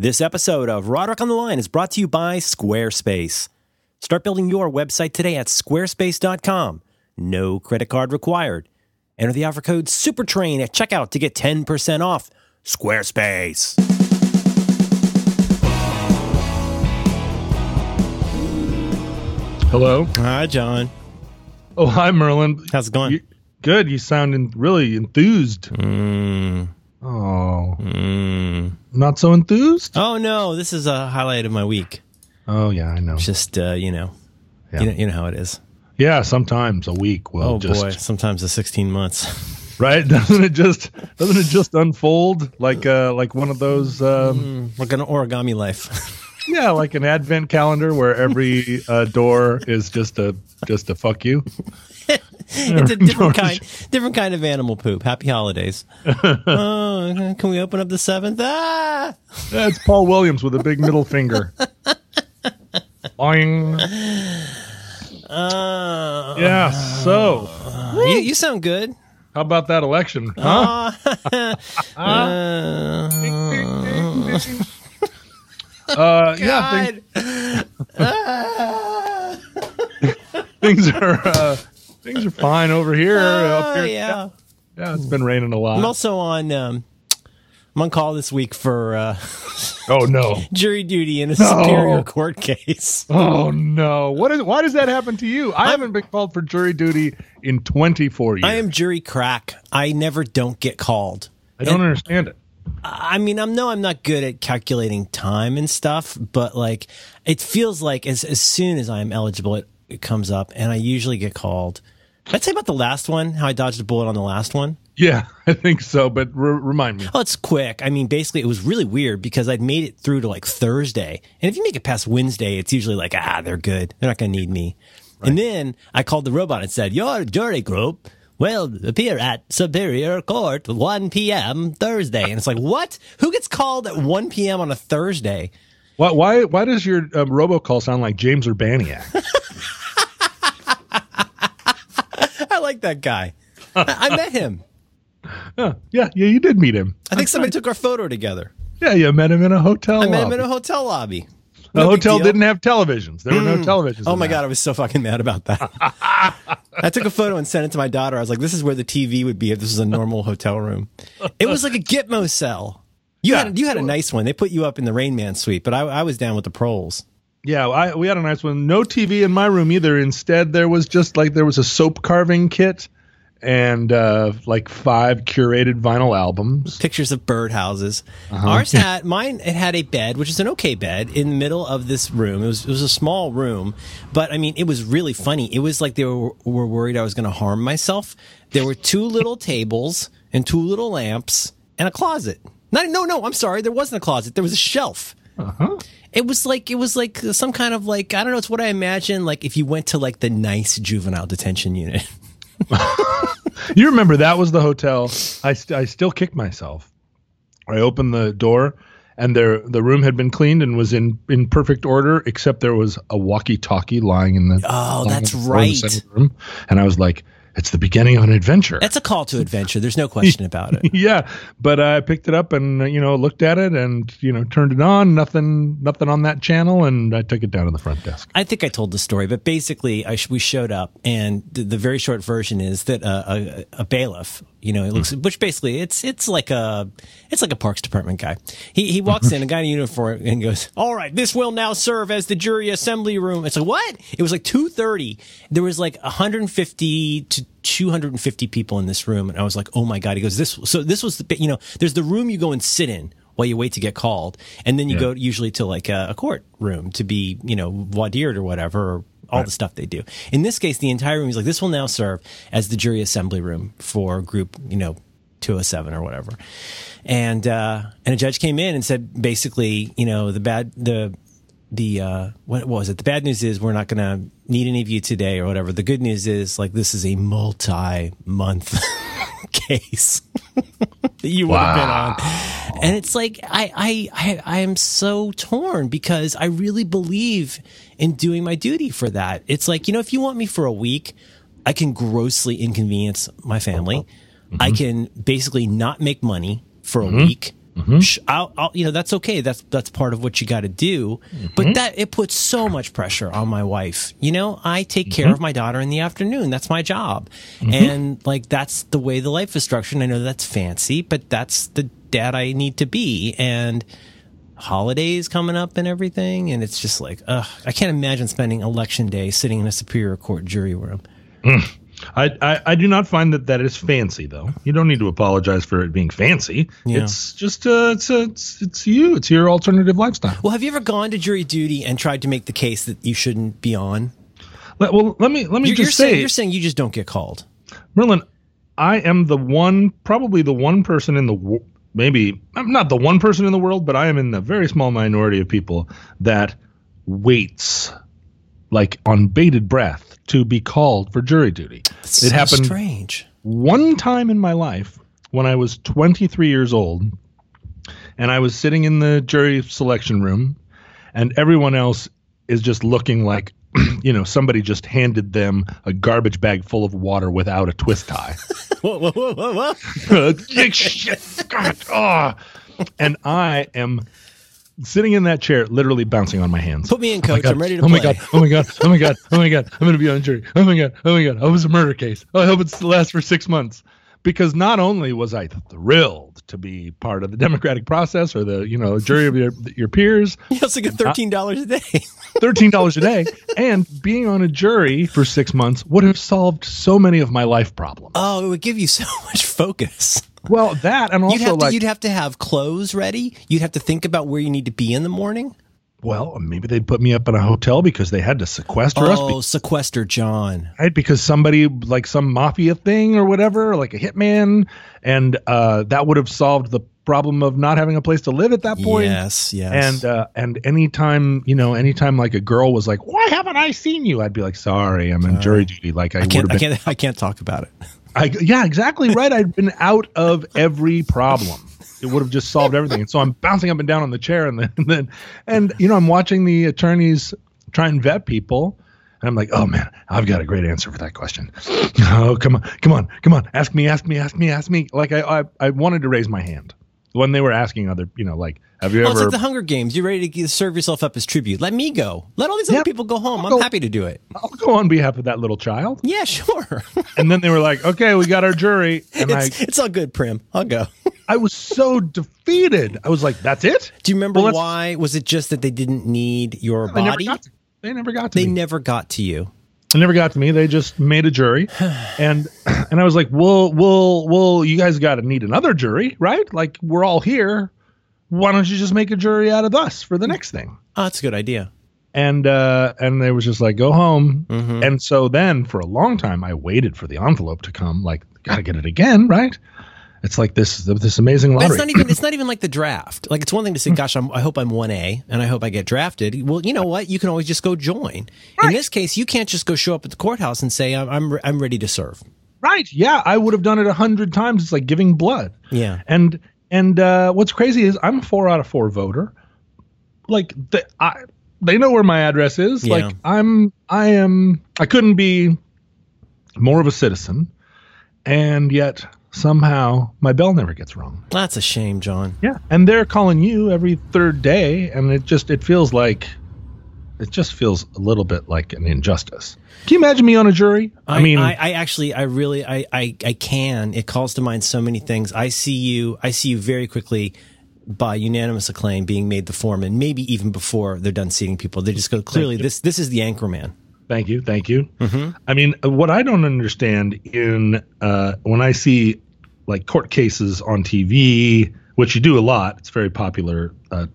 This episode of Roderick on the Line is brought to you by Squarespace. Start building your website today at squarespace.com. No credit card required. Enter the offer code SUPERTRAIN at checkout to get 10% off. Squarespace. Hello. Hi, John. Oh, hi, Merlin. How's it going? You, good. You sound really enthused. Mm, Oh, mm. not so enthused? Oh, no, this is a highlight of my week. Oh, yeah, I know. Just, uh, you know, Yeah. you know, you know how it is. Yeah, sometimes a week will oh, just boy. Sometimes the 16 months. right. Doesn't it just doesn't it just unfold like uh like one of those um Like an origami life. yeah like an advent calendar where every uh, door is just a just a fuck you. it's a different kind, different kind of animal poop. Happy holidays. oh, can we open up the seventh? Ah, That's Paul Williams with a big middle finger. Boing. uh, Yeah. So, you, you sound good. how about that election? Huh? Uh, Uh, yeah, things, things are uh, things are fine over here. up Oh, here. yeah. yeah, it's been raining a lot. I'm also on. Um, I'm on call this week for uh, oh no! jury duty in a superior court case. Oh no! What is? Why does that happen to you? I haven't been called for jury duty in 24 years. I am jury crack. I never don't get called. I don't understand it. I mean, I'm no, I'm not good at calculating time and stuff, but like, it feels like as as soon as I'm eligible, it, it comes up, and I usually get called. I'd say about the last one? How I dodged a bullet on the last one? Yeah, I think so. But re- remind me. Oh, it's quick. I mean, basically, it was really weird because I'd made it through to like Thursday, and if you make it past Wednesday, it's usually like, ah, they're good. They're not going to need me. And then I called the robot and said, "Your jury group." Will appear at Superior Court 1 p.m. Thursday. And it's like, what? Who gets called at 1 p.m. on a Thursday? Why? Why? Why does your um, robocall sound like James Urbaniak? I like that guy. I, I met him. Huh. Yeah, yeah, you did meet him. I think somebody took our photo together. Yeah, you met him in a hotel. I met him in a hotel lobby. The No hotel didn't have televisions. There were no mm. televisions. Oh my that. god, I was so fucking mad about that. I took a photo and sent it to my daughter. I was like, "This is where the TV would be if this was a normal hotel room." It was like a Gitmo cell. You Yeah, had you had a nice one. They put you up in the Rain Man suite, but I, I was down with the proles. Yeah, I, we had a nice one. No TV in my room either. Instead, there was just like there was a soap carving kit and uh, like five curated vinyl albums. Pictures of birdhouses. Uh-huh. Ours had mine. It had a bed, which is an okay bed, in the middle of this room. It was it was a small room, but I mean, it was really funny. It was like they were, were worried I was going to harm myself. There were two little tables and two little lamps and a closet. Not, no, no, I'm sorry. There wasn't a closet. There was a shelf. Uh-huh. It was like it was like some kind of like I don't know. It's what I imagine like if you went to like the nice juvenile detention unit. You remember that was the hotel. I, st- I still kick myself. I opened the door and there the room had been cleaned and was in, in perfect order, except there was a walkie-talkie lying in the Oh, that's the in right. center room. And I was like, it's the beginning of an adventure. That's a call to adventure. There's no question about it. yeah, but I picked it up and you know looked at it and you know turned it on. Nothing, nothing on that channel, and I took it down to the front desk. I think I told the story, but basically, I sh- we showed up, and the, the very short version is that uh, a, a bailiff, you know, it looks, hmm. which basically it's it's like a it's like a Parks Department guy. He he walks in, a guy in uniform, and goes, "All right, this will now serve as the jury assembly room." It's like what? It was like two thirty. There was like 150 to 250 people in this room, and I was like, "Oh my god!" He goes, "This." So this was the you know, there's the room you go and sit in while you wait to get called, and then you Yeah. go usually to like a, a court room to be, you know, dired or whatever, or all the stuff they do. In this case, the entire room is like this will now serve as the jury assembly room for group, you know, 207 or whatever. And uh, and a judge came in and said basically, you know, the bad the the uh, what was it? The bad news is we're not going to need any of you today or whatever. The good news is like this is a multi month case that you would have been on. And it's like I, I I I am so torn because I really believe in doing my duty for that. It's like, you know, if you want me for a week, I can grossly inconvenience my family. Uh-huh. I mm-hmm. can basically not make money for a mm-hmm. week Mm-hmm. sh- I'll, I'll, you know, that's okay. That's that's part of what you got to do. Mm-hmm. But that it puts so much pressure on my wife. You know, I take care mm-hmm. of my daughter in the afternoon. That's my job, and like that's the way the life is structured. I know that's fancy, but that's the dad I need to be. And holidays coming up and everything, and it's just like, ugh, I can't imagine spending election day sitting in a superior court jury room. Mm. I, I, I do not find that that is fancy though. You don't need to apologize for it being fancy. Yeah. It's just uh, it's, uh, it's it's you. It's your alternative lifestyle. Well, have you ever gone to jury duty and tried to make the case that you shouldn't be on? Let, well, let me let me You're, you're just saying say, you're saying you just don't get called. Merlin, I am the one, probably the one person in the wo- maybe I'm not the one person in the world, but I am in the very small minority of people that waits like on bated breath to be called for jury duty. It's it so happened strange. one time in my life when I was 23 years old, and I was sitting in the jury selection room, and everyone else is just looking like, you know, somebody just handed them a garbage bag full of water without a twist tie. Whoa, whoa, whoa, whoa, whoa. Shit. God, ah. And I am sitting in that chair, literally bouncing on my hands. Put me in, Oh coach. God. I'm ready to oh play. my god! Oh my god! Oh my god! Oh my god! I'm gonna be on jury. Oh my god! Oh my god! Oh, it was a murder case. Oh, I hope it's lasts for six months. Because not only was I thrilled to be part of the democratic process or the you know jury of your your peers, You also get thirteen dollars a day. thirteen dollars a day, and being on a jury for six months would have solved so many of my life problems. oh, it would give you so much focus. Well, that and You'd also have to like you'd have to have clothes ready. You'd have to think about where you need to be in the morning. well, maybe they'd put me up in a hotel because they had to sequester us. Oh, sequester John. right? Because somebody like some mafia thing or whatever, like a hitman, and uh, that would have solved the problem of not having a place to live at that point. Yes, yes. And uh, and anytime you know, anytime like a girl was like, "Why haven't I seen you?" I'd be like, "Sorry, I'm in jury duty." Like I, I can't, have I can't, I can't talk about it. I, yeah, exactly right. I'd been out of every problem. It would have just solved everything. And so I'm bouncing up and down on the chair, and then, and then, and you know, I'm watching the attorneys try and vet people, and I'm like, oh man, I've got a great answer for that question. Oh, come on, come on, come on, ask me, ask me, ask me, ask me. Like I, I, I wanted to raise my hand when they were asking other, you know, like, have you Well, it's like the Hunger Games. You're ready to serve yourself up as tribute. Let me go. Let all these Yeah. other people go home. I'm go. happy to do it. I'll go on behalf of that little child. Yeah, sure. And then they were like, okay, we got our jury, and I, it's, it's all good, Prim. I'll go. I was so defeated. I was like, that's it. Do you remember Well, why? Was it just that they didn't need your They never body? got to, they never got to They never got to you. It never got to me. They just made a jury, and and I was like, well, well, well, you guys got to need another jury, right? Like we're all here. Why don't you just make a jury out of us for the next thing? Oh, that's a good idea. And uh, and they was just like, go home. Mm-hmm. And so then for a long time, I waited for the envelope to come. Like, gotta get it again, right? It's like this this amazing But lottery. it's not even. It's not even like the draft. Like it's one thing to say, "Gosh, I'm, I hope I'm one A, and I hope I get drafted." Well, you know what? You can always just go join. In this case, you can't just go show up at the courthouse and say, "I'm I'm, re- I'm ready to serve." Right. Yeah, I would have done it a hundred times. It's like giving blood. Yeah. And and uh, what's crazy is I'm a four out of four voter. Like the, I, they know where my address is. Yeah. Like I'm I am I couldn't be more of a citizen, and yet somehow my bell never gets rung. That's a shame, John. Yeah. And they're calling you every third day, and it just it feels like it just feels a little bit like an injustice. Can you imagine me on a jury? I, mean, I, I actually, I really, I, I, I can. It calls to mind so many things. I see you, I see you very quickly by unanimous acclaim being made the foreman, maybe even before they're done seating people. They just go, clearly, this, this is the anchor man. Thank you, thank you. I mean, what I don't understand in uh, when I see like court cases on TV, which you do a lot, it's a very popular uh,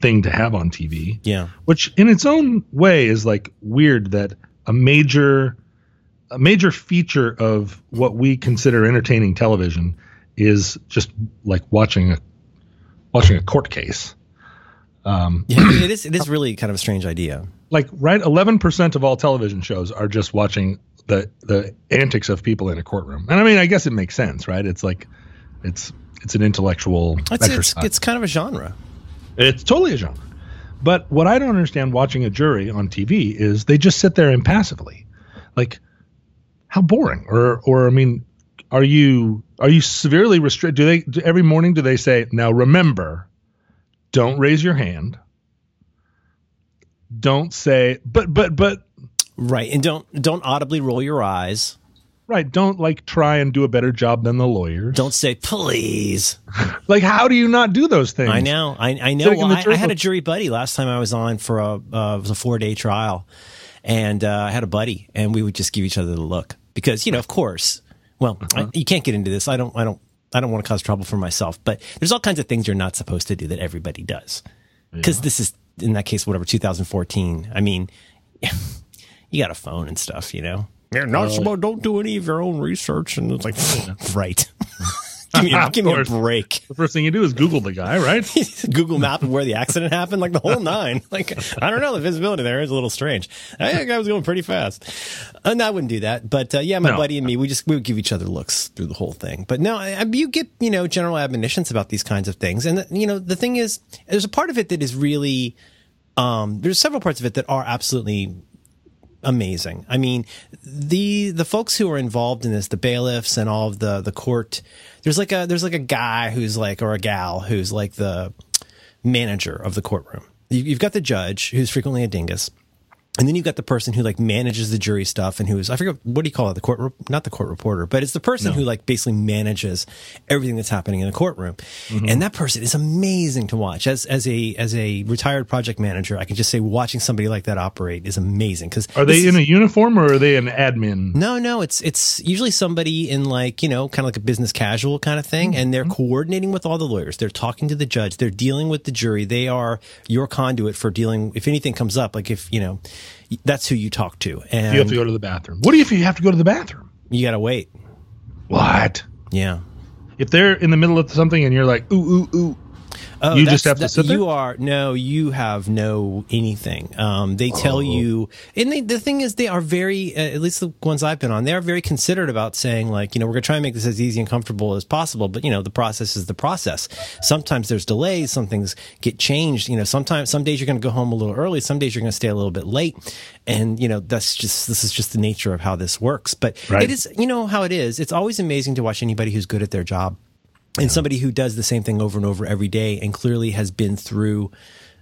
thing to have on TV. Yeah. Which, in its own way, is like weird that a major, a major feature of what we consider entertaining television is just like watching a watching a court case. Um, Yeah, it is, it is really kind of a strange idea. Like right 11% of all television shows are just watching the the antics of people in a courtroom and i mean i guess it makes sense right it's like it's it's an intellectual It's, it's, it's kind of a genre. It's totally a genre but what i don't understand watching a jury on tv is they just sit there impassively like how boring or or i mean are you are you severely restricted? Do they do, every morning? Do they say now? Remember, don't raise your hand. Don't say, but but but. Right, and don't don't audibly roll your eyes. Right, don't like try and do a better job than the lawyers. Don't say please. like, how do you not do those things? I know, I, I know. Well, I, I, had a jury buddy last time I was on for a uh, was a four day trial, and uh, I had a buddy, and we would just give each other the look because you know, of course, well, uh-huh. I, you can't get into this. I don't, I don't, I don't want to cause trouble for myself, but there's all kinds of things you're not supposed to do that everybody does because yeah. this is in that case, whatever 2014. I mean, you got a phone and stuff, you know. You're not uh, supposed. Don't do any of your own research, and it's like, right. give me, a, give me a break. The first thing you do is Google the guy, right? Google map of where the accident happened, like the whole nine. Like I don't know, the visibility there is a little strange. I think I was going pretty fast, and I wouldn't do that. But uh, yeah, my no. buddy and me, we just we would give each other looks through the whole thing. But no, I, you get you know general admonitions about these kinds of things, and you know the thing is, there's a part of it that is really. Um, there's several parts of it that are absolutely amazing. I mean, the the folks who are involved in this, the bailiffs and all of the the court, there's like a there's like a guy who's like or a gal who's like the manager of the courtroom. You've got the judge who's frequently a dingus. And then you've got the person who like manages the jury stuff and who's I forget what do you call it? The court not the court reporter but it's the person no. who like basically manages everything that's happening in the courtroom. Mm-hmm. and that person is amazing to watch. As as a as a retired project manager I can just say watching somebody like that operate is amazing because are they in a uniform or are they an admin? No no it's it's usually somebody in like you know kind of like a business casual kind of thing mm-hmm. and they're coordinating with all the lawyers. They're talking to the judge. They're dealing with the jury. They are your conduit for dealing if anything comes up like if you know that's who you talk to. And you have to go to the bathroom. What if you have to go to the bathroom? You got to wait. What? Yeah. If they're in the middle of something and you're like, ooh, ooh, ooh, Oh, you just have to sit there. You are no, you have no anything. Um, they tell oh. you, and they, the thing is, they are very, uh, at least the ones I've been on, they are very considerate about saying like, you know, we're going to try and make this as easy and comfortable as possible. But you know, the process is the process. Sometimes there's delays. Some things get changed. You know, sometimes some days you're going to go home a little early. Some days you're going to stay a little bit late. And you know, that's just this is just the nature of how this works. But right. it is, you know, how it is. It's always amazing to watch anybody who's good at their job and somebody who does the same thing over and over every day and clearly has been through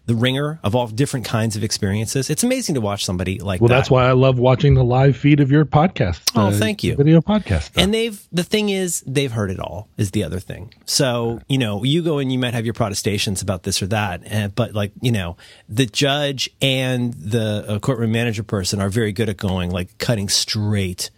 the ringer of all different kinds of experiences. It's amazing to watch somebody like well, that. Well, that's why I love watching the live feed of your podcast. Oh, uh, thank you. Video podcast. Stuff. And they've, the thing is, they've heard it all is the other thing. So, you know, you go and you might have your protestations about this or that. And, but like, you know, the judge and the uh, courtroom manager person are very good at going like cutting straight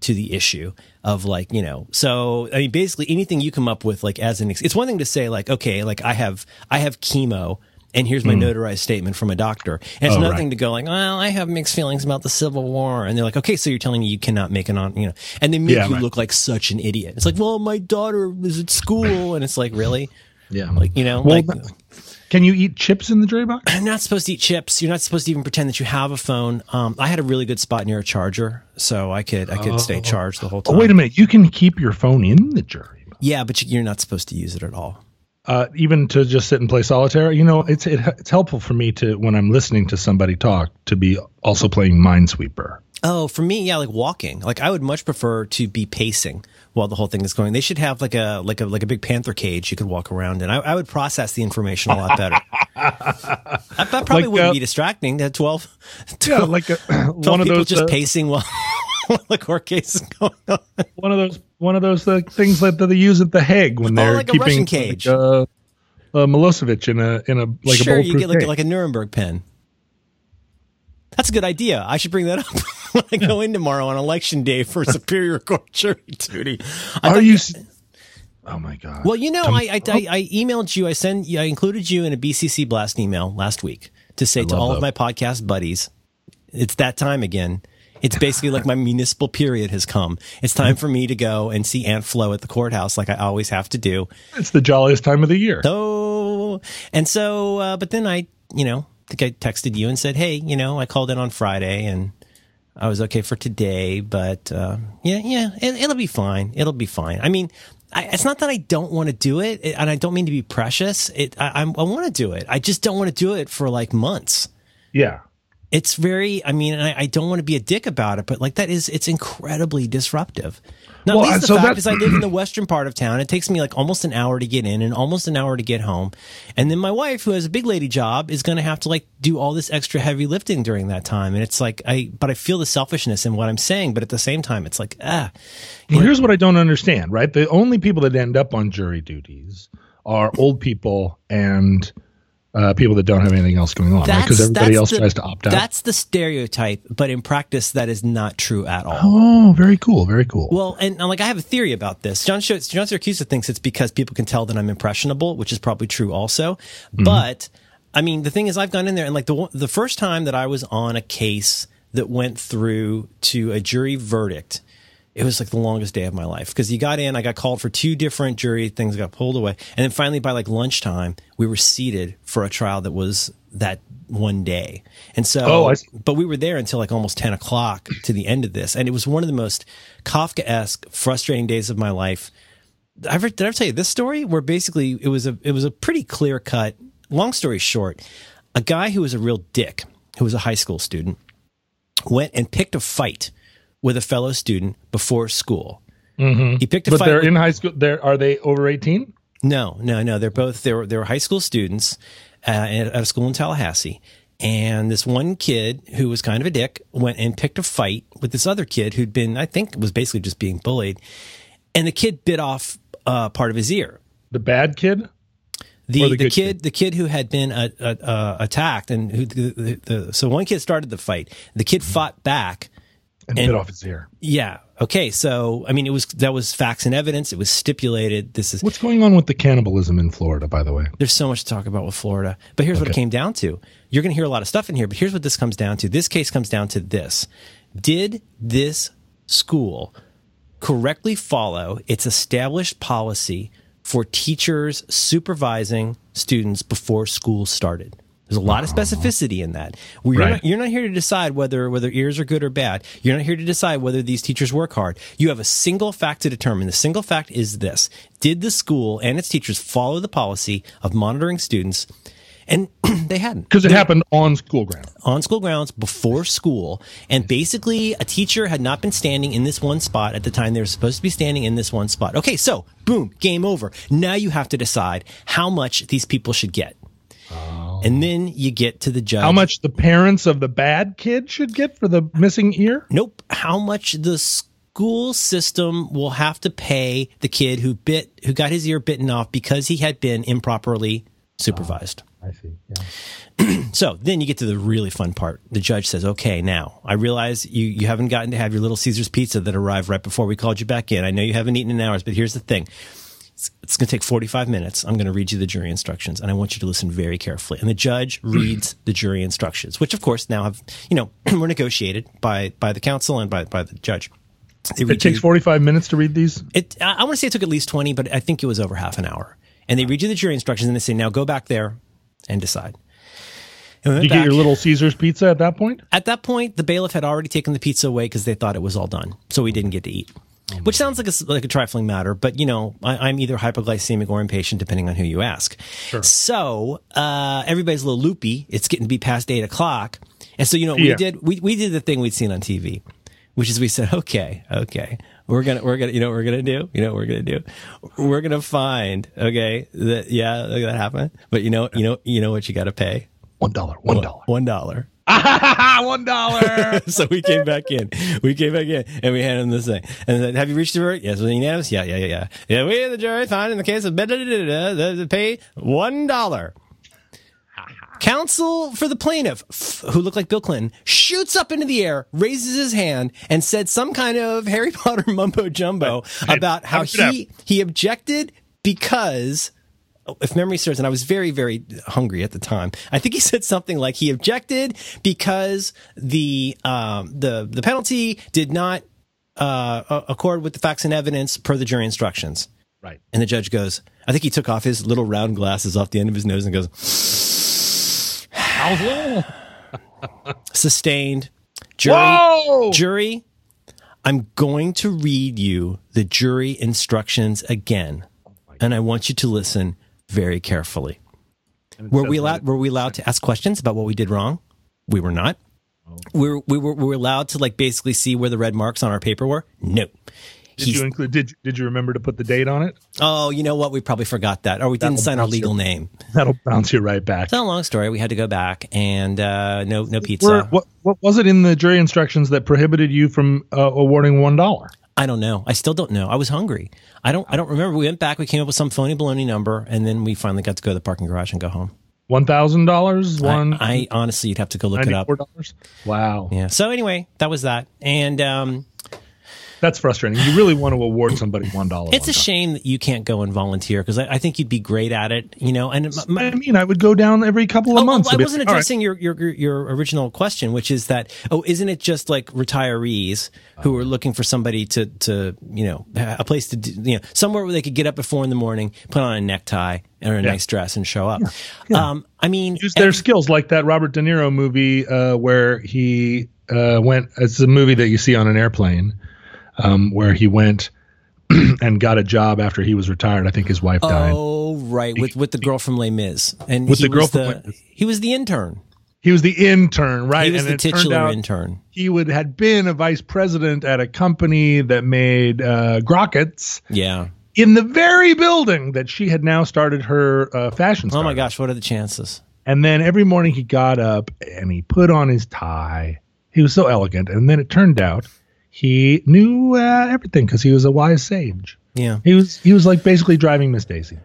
to the issue of like you know so i mean basically anything you come up with like as an ex- it's one thing to say like okay like i have i have chemo and here's my mm. notarized statement from a doctor. And it's oh, nothing right. to go like, well, I have mixed feelings about the Civil War. And they're like, okay, so you're telling me you cannot make an on, you know, and they make yeah, you right. look like such an idiot. It's like, well, my daughter is at school. And it's like, really? Yeah. Like, you know, well, like, can you eat chips in the jury box? I'm not supposed to eat chips. You're not supposed to even pretend that you have a phone. Um, I had a really good spot near a charger, so I could I could oh. stay charged the whole time. Oh, wait a minute, you can keep your phone in the jury. Box. Yeah, but you're not supposed to use it at all. Uh, even to just sit and play solitaire, you know, it's it, it's helpful for me to when I'm listening to somebody talk to be also playing Minesweeper. Oh, for me, yeah, like walking. Like I would much prefer to be pacing while the whole thing is going. They should have like a like a like a big panther cage you could walk around in. I, I would process the information a lot better. that, that, probably like, wouldn't uh, be distracting. That 12, 12 yeah, like a, 12 one of those just uh, pacing while, while the court case is going on. One of those one of those uh, things that, that they use at the Hague when oh, they're like keeping cage. Like, uh, uh, Milosevic in a in a like sure, a you get like, like a Nuremberg pen. That's a good idea. I should bring that up when I go in tomorrow on election day for Superior Court jury duty. I Are you? oh my god. Well, you know, I, I, I, I emailed you. I sent. I included you in a BCC blast email last week to say to all that. of my podcast buddies, it's that time again. It's basically like my municipal period has come. It's time for me to go and see Aunt Flo at the courthouse, like I always have to do. It's the jolliest time of the year. Oh, and so, uh, but then I, you know, think I texted you and said, "Hey, you know, I called in on Friday and I was okay for today, but uh, yeah, yeah, it, will be fine. It'll be fine. I mean." I, it's not that I don't want to do it, and I don't mean to be precious. It, I, I, I want to do it. I just don't want to do it for like months. Yeah, it's very i mean I, I, don't want to be a dick about it but like that is it's incredibly disruptive. Now well, at least the so fact is i live in the western part of town. It takes me like almost an hour to get in and almost an hour to get home. And then my wife who has a big lady job is going to have to like do all this extra heavy lifting during that time. And it's like i but i feel the selfishness in what i'm saying but at the same time it's like ah. Well, here's what i don't understand right? The only people that end up on jury duties are old people and uh, people that don't have anything else going on, because right? everybody else the, tries to opt out. That's the stereotype, but in practice, that is not true at all. Oh, very cool, very cool. Well, and, and like I have a theory about this. John John Siracusa thinks it's because people can tell that I'm impressionable, which is probably true also. Mm-hmm. But I mean, the thing is, I've gone in there and like the the first time that I was on a case that went through to a jury verdict it was like the longest day of my life because you got in, I got called for two different jury things, got pulled away. And then finally by like lunchtime, we were seated for a trial that was that one day. And so, oh, but we were there until like almost 10 o'clock to the end of this. And it was one of the most Kafka-esque, frustrating days of my life. I ever, did I ever tell you this story where basically it was a, it was a pretty clear cut, long story short, a guy who was a real dick, who was a high school student, went and picked a fight with a fellow student before school. Mm-hmm. He picked a but fight. But they're with, in high school. They're, are they over 18? No, no, no. They're both, they were, they were high school students uh, at, a school in Tallahassee. And this one kid who was kind of a dick went and picked a fight with this other kid who'd been, I think, was basically just being bullied. And the kid bit off uh, part of his ear. The bad kid? The, the, the kid, kid, the kid who had been uh, uh, attacked, and who the, the, so one kid started the fight. The kid fought back, and, and bit off his ear. Yeah. Okay. So, I mean, it was that was facts and evidence. It was stipulated. This is what's going on with the cannibalism in Florida. By the way, there's so much to talk about with Florida. But here's okay. what it came down to. You're going to hear a lot of stuff in here, but here's what this comes down to. This case comes down to this: Did this school correctly follow its established policy for teachers supervising students before school started? There's a lot of specificity in that. Well, you're, right. not, you're not here to decide whether whether ears are good or bad. You're not here to decide whether these teachers work hard. You have a single fact to determine. The single fact is this: Did the school and its teachers follow the policy of monitoring students? And they hadn't. Because it happened on school grounds. On school grounds before school. And basically, a teacher had not been standing in this one spot at the time they were supposed to be standing in this one spot. Okay, so boom, game over. Now you have to decide how much these people should get. And then you get to the judge. How much the parents of the bad kid should get for the missing ear? Nope. How much the school system will have to pay the kid who bit who got his ear bitten off because he had been improperly supervised. Oh, I see. Yeah. so then you get to the really fun part. The judge says, "Okay, now I realize you you haven't gotten to have your little Caesar's pizza that arrived right before we called you back in. I know you haven't eaten in hours, but here's the thing." It's, it's going to take 45 minutes. I'm going to read you the jury instructions and I want you to listen very carefully. And the judge hmm. reads the jury instructions, which of course now have, you know, were negotiated by, by the counsel and by, by the judge. It takes 45 minutes to read these? It, I, I want to say it took at least 20, but I think it was over half an hour. And they read you the jury instructions and they say, now go back there and decide. And Did you back. get your little Caesar's pizza at that point? At that point, the bailiff had already taken the pizza away because they thought it was all done. So we didn't get to eat. Which sounds like a, like a trifling matter, but you know, I, am either hypoglycemic or impatient, depending on who you ask. Sure. So uh, everybody's a little loopy. It's getting to be past eight o'clock, and so you know, yeah. we did we we did the thing we'd seen on TV, which is we said, okay, okay, we're gonna we're gonna you know what we're gonna do, you know what we're gonna do, we're gonna find okay that yeah that happened, but you know you know you know what you got to pay one dollar one dollar one dollar one dollar. so we came back in. We came back in and we handed him this thing. And then, have you reached the verdict? Yes. Was unanimous? Yeah, yeah, yeah, yeah. Yeah, we the jury find in the case of the pay one dollar. Counsel for the plaintiff, who looked like Bill Clinton, shoots up into the air, raises his hand, and said some kind of Harry Potter mumbo jumbo about how he he objected because if memory serves, and I was very, very hungry at the time. I think he said something like he objected because the um, the the penalty did not uh, accord with the facts and evidence per the jury instructions. Right. And the judge goes, I think he took off his little round glasses off the end of his nose and goes, sustained. Jury, Whoa! jury, I'm going to read you the jury instructions again, and I want you to listen very carefully. Were we allowed? Were we allowed to ask questions about what we did wrong? We were not. we were, we were we were allowed to like basically see where the red marks on our paper were. No. Did He's- you include? Did Did you remember to put the date on it? oh, you know what? We probably forgot that, or we didn't will sign our legal you. name. That'll bounce you right back. It's not a long story. We had to go back, and uh, no no pizza. what What was it in the jury instructions that prohibited you from uh, awarding one dollar? I don't know. I still don't know. I was hungry. I don't. I don't remember. We went back. We came up with some phony baloney number, and then we finally got to go to the parking garage and go home. One thousand dollars. One I, I honestly, you'd have to go look it up. Wow, Yeah. So anyway, that was that, and um, that's frustrating. You really want to award somebody one dollar. it's a shame that you can't go and volunteer because I, I think you'd be great at it. You know, and my, I mean, I would go down every couple of Oh, months. I wasn't "All right, addressing your, your your original question, which is that oh, isn't it just like retirees who are looking for somebody to to you know a place to do, you know somewhere where they could get up at four in the morning, put on a necktie or a nice dress, and show up. Um, I mean, use their skills like that Robert De Niro movie uh, where he uh, went. It's a movie that you see on an airplane um, where he went and got a job after he was retired. I think his wife died. oh right, with with the girl from Les Mis, and With he the girl was from the Les he was the intern. He was the intern, right? He was and the titular intern. He would had been a vice president at a company that made uh, grockets Yeah. in the very building that she had now started her uh, fashion. Oh my gosh, what are the chances? And then every morning he got up and he put on his tie. He was so elegant. And then it turned out he knew uh, everything because he was a wise sage. Yeah. He was he was like basically driving Miss Daisy.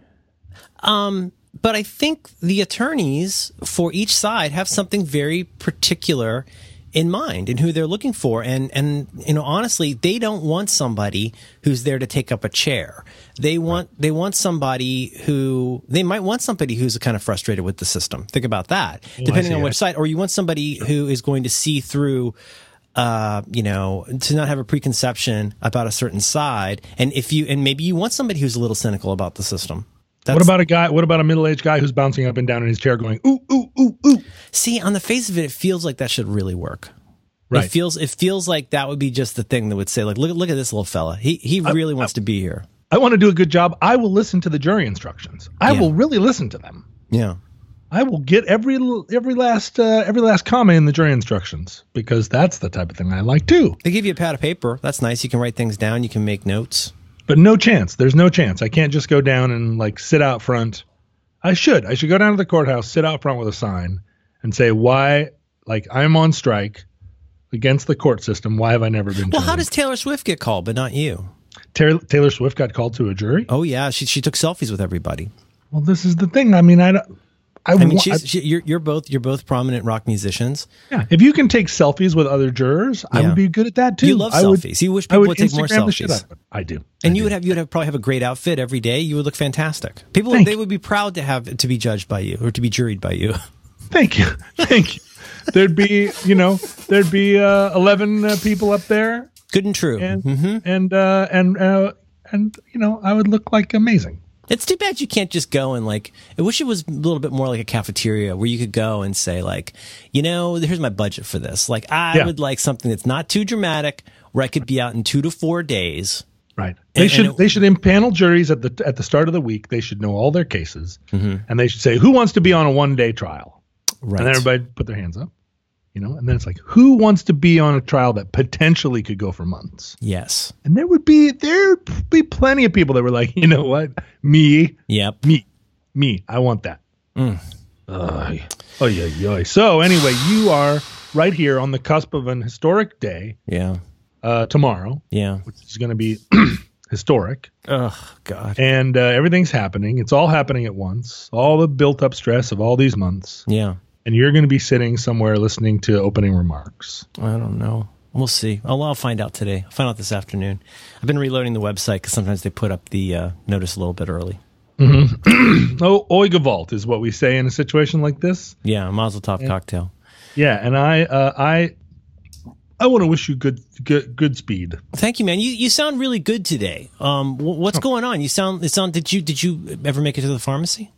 Um, but I think the attorneys for each side have something very particular in mind and who they're looking for. And, and, you know, honestly, they don't want somebody who's there to take up a chair. They want, they want somebody who, they might want somebody who's kind of frustrated with the system. Think about that, depending on which side, or you want somebody who is going to see through, uh, you know, to not have a preconception about a certain side. And if you, and maybe you want somebody who's a little cynical about the system. That's, What about a guy? What about a middle aged guy who's bouncing up and down in his chair, going ooh ooh ooh ooh? See, on the face of it, it feels like that should really work. Right. It feels it feels like that would be just the thing that would say, like, look look at this little fella. He he really wants to be here. I want to do a good job. I will listen to the jury instructions. I Yeah. will really listen to them. Yeah. I will get every every last uh, every last comment in the jury instructions because that's the type of thing I like too. They give you a pad of paper. That's nice. You can write things down. You can make notes. But no chance. There's no chance. I can't just go down and like sit out front. I should. I should go down to the courthouse, sit out front with a sign, and say why. Like I'm on strike against the court system. Why have I never been? Well, how does Taylor Swift get called, but not you? Taylor, Taylor Swift got called to a jury? Oh yeah, she she took selfies with everybody. Well, this is the thing. I mean, I don't. I, I mean, wa- she's, she, you're you're both you're both prominent rock musicians. yeah. If you can take selfies with other jurors, I would be good at that too. You love I would- selfies. You wish people would would take more Instagram the shit selfies. out of. I do. And I you do. would have you'd have probably have a great outfit every day. You would look fantastic. People Thank they you. would be proud to have to be judged by you or to be juried by you. Thank you. Thank you. There'd be, you know, there'd be uh, eleven uh, people up there, Good and true. and hmm and uh, and uh, and you know, I would look like amazing. It's too bad you can't just go and like. I wish it was a little bit more like a cafeteria where you could go and say like, you know, here's my budget for this. Like, I Yeah. would like something that's not too dramatic, where I could be out in two to four days. Right. They And- should and it- they should impanel juries at the at the start of the week. They should know all their cases, Mm-hmm. and they should say who wants to be on a one day trial, Right. and everybody put their hands up. You know, and then it's like who wants to be on a trial that potentially could go for months, yes. and there would be there'd be plenty of people that were like, you know what, me, Yep. me, me, I want that. Mm. Ay. Oh yeah, yeah. So anyway, you are right here on the cusp of an historic day Yeah. uh, tomorrow, Yeah. which is going to be historic, Oh God. and uh, everything's happening. It's all happening at once. All the built-up stress of all these months, Yeah. And you're going to be sitting somewhere listening to opening remarks. I don't know. We'll see. I'll, I'll find out today. I'll find out this afternoon. I've been reloading the website because sometimes they put up the uh, notice a little bit early. Oh, oy gevalt is what we say in a situation like this. Yeah, Mazel Tov cocktail. Yeah, and I, uh, I, I want to wish you good, good, good speed. Thank you, man. You you sound really good today. Um, wh- what's going on? You sound. It sound. Did you did you ever make it to the pharmacy?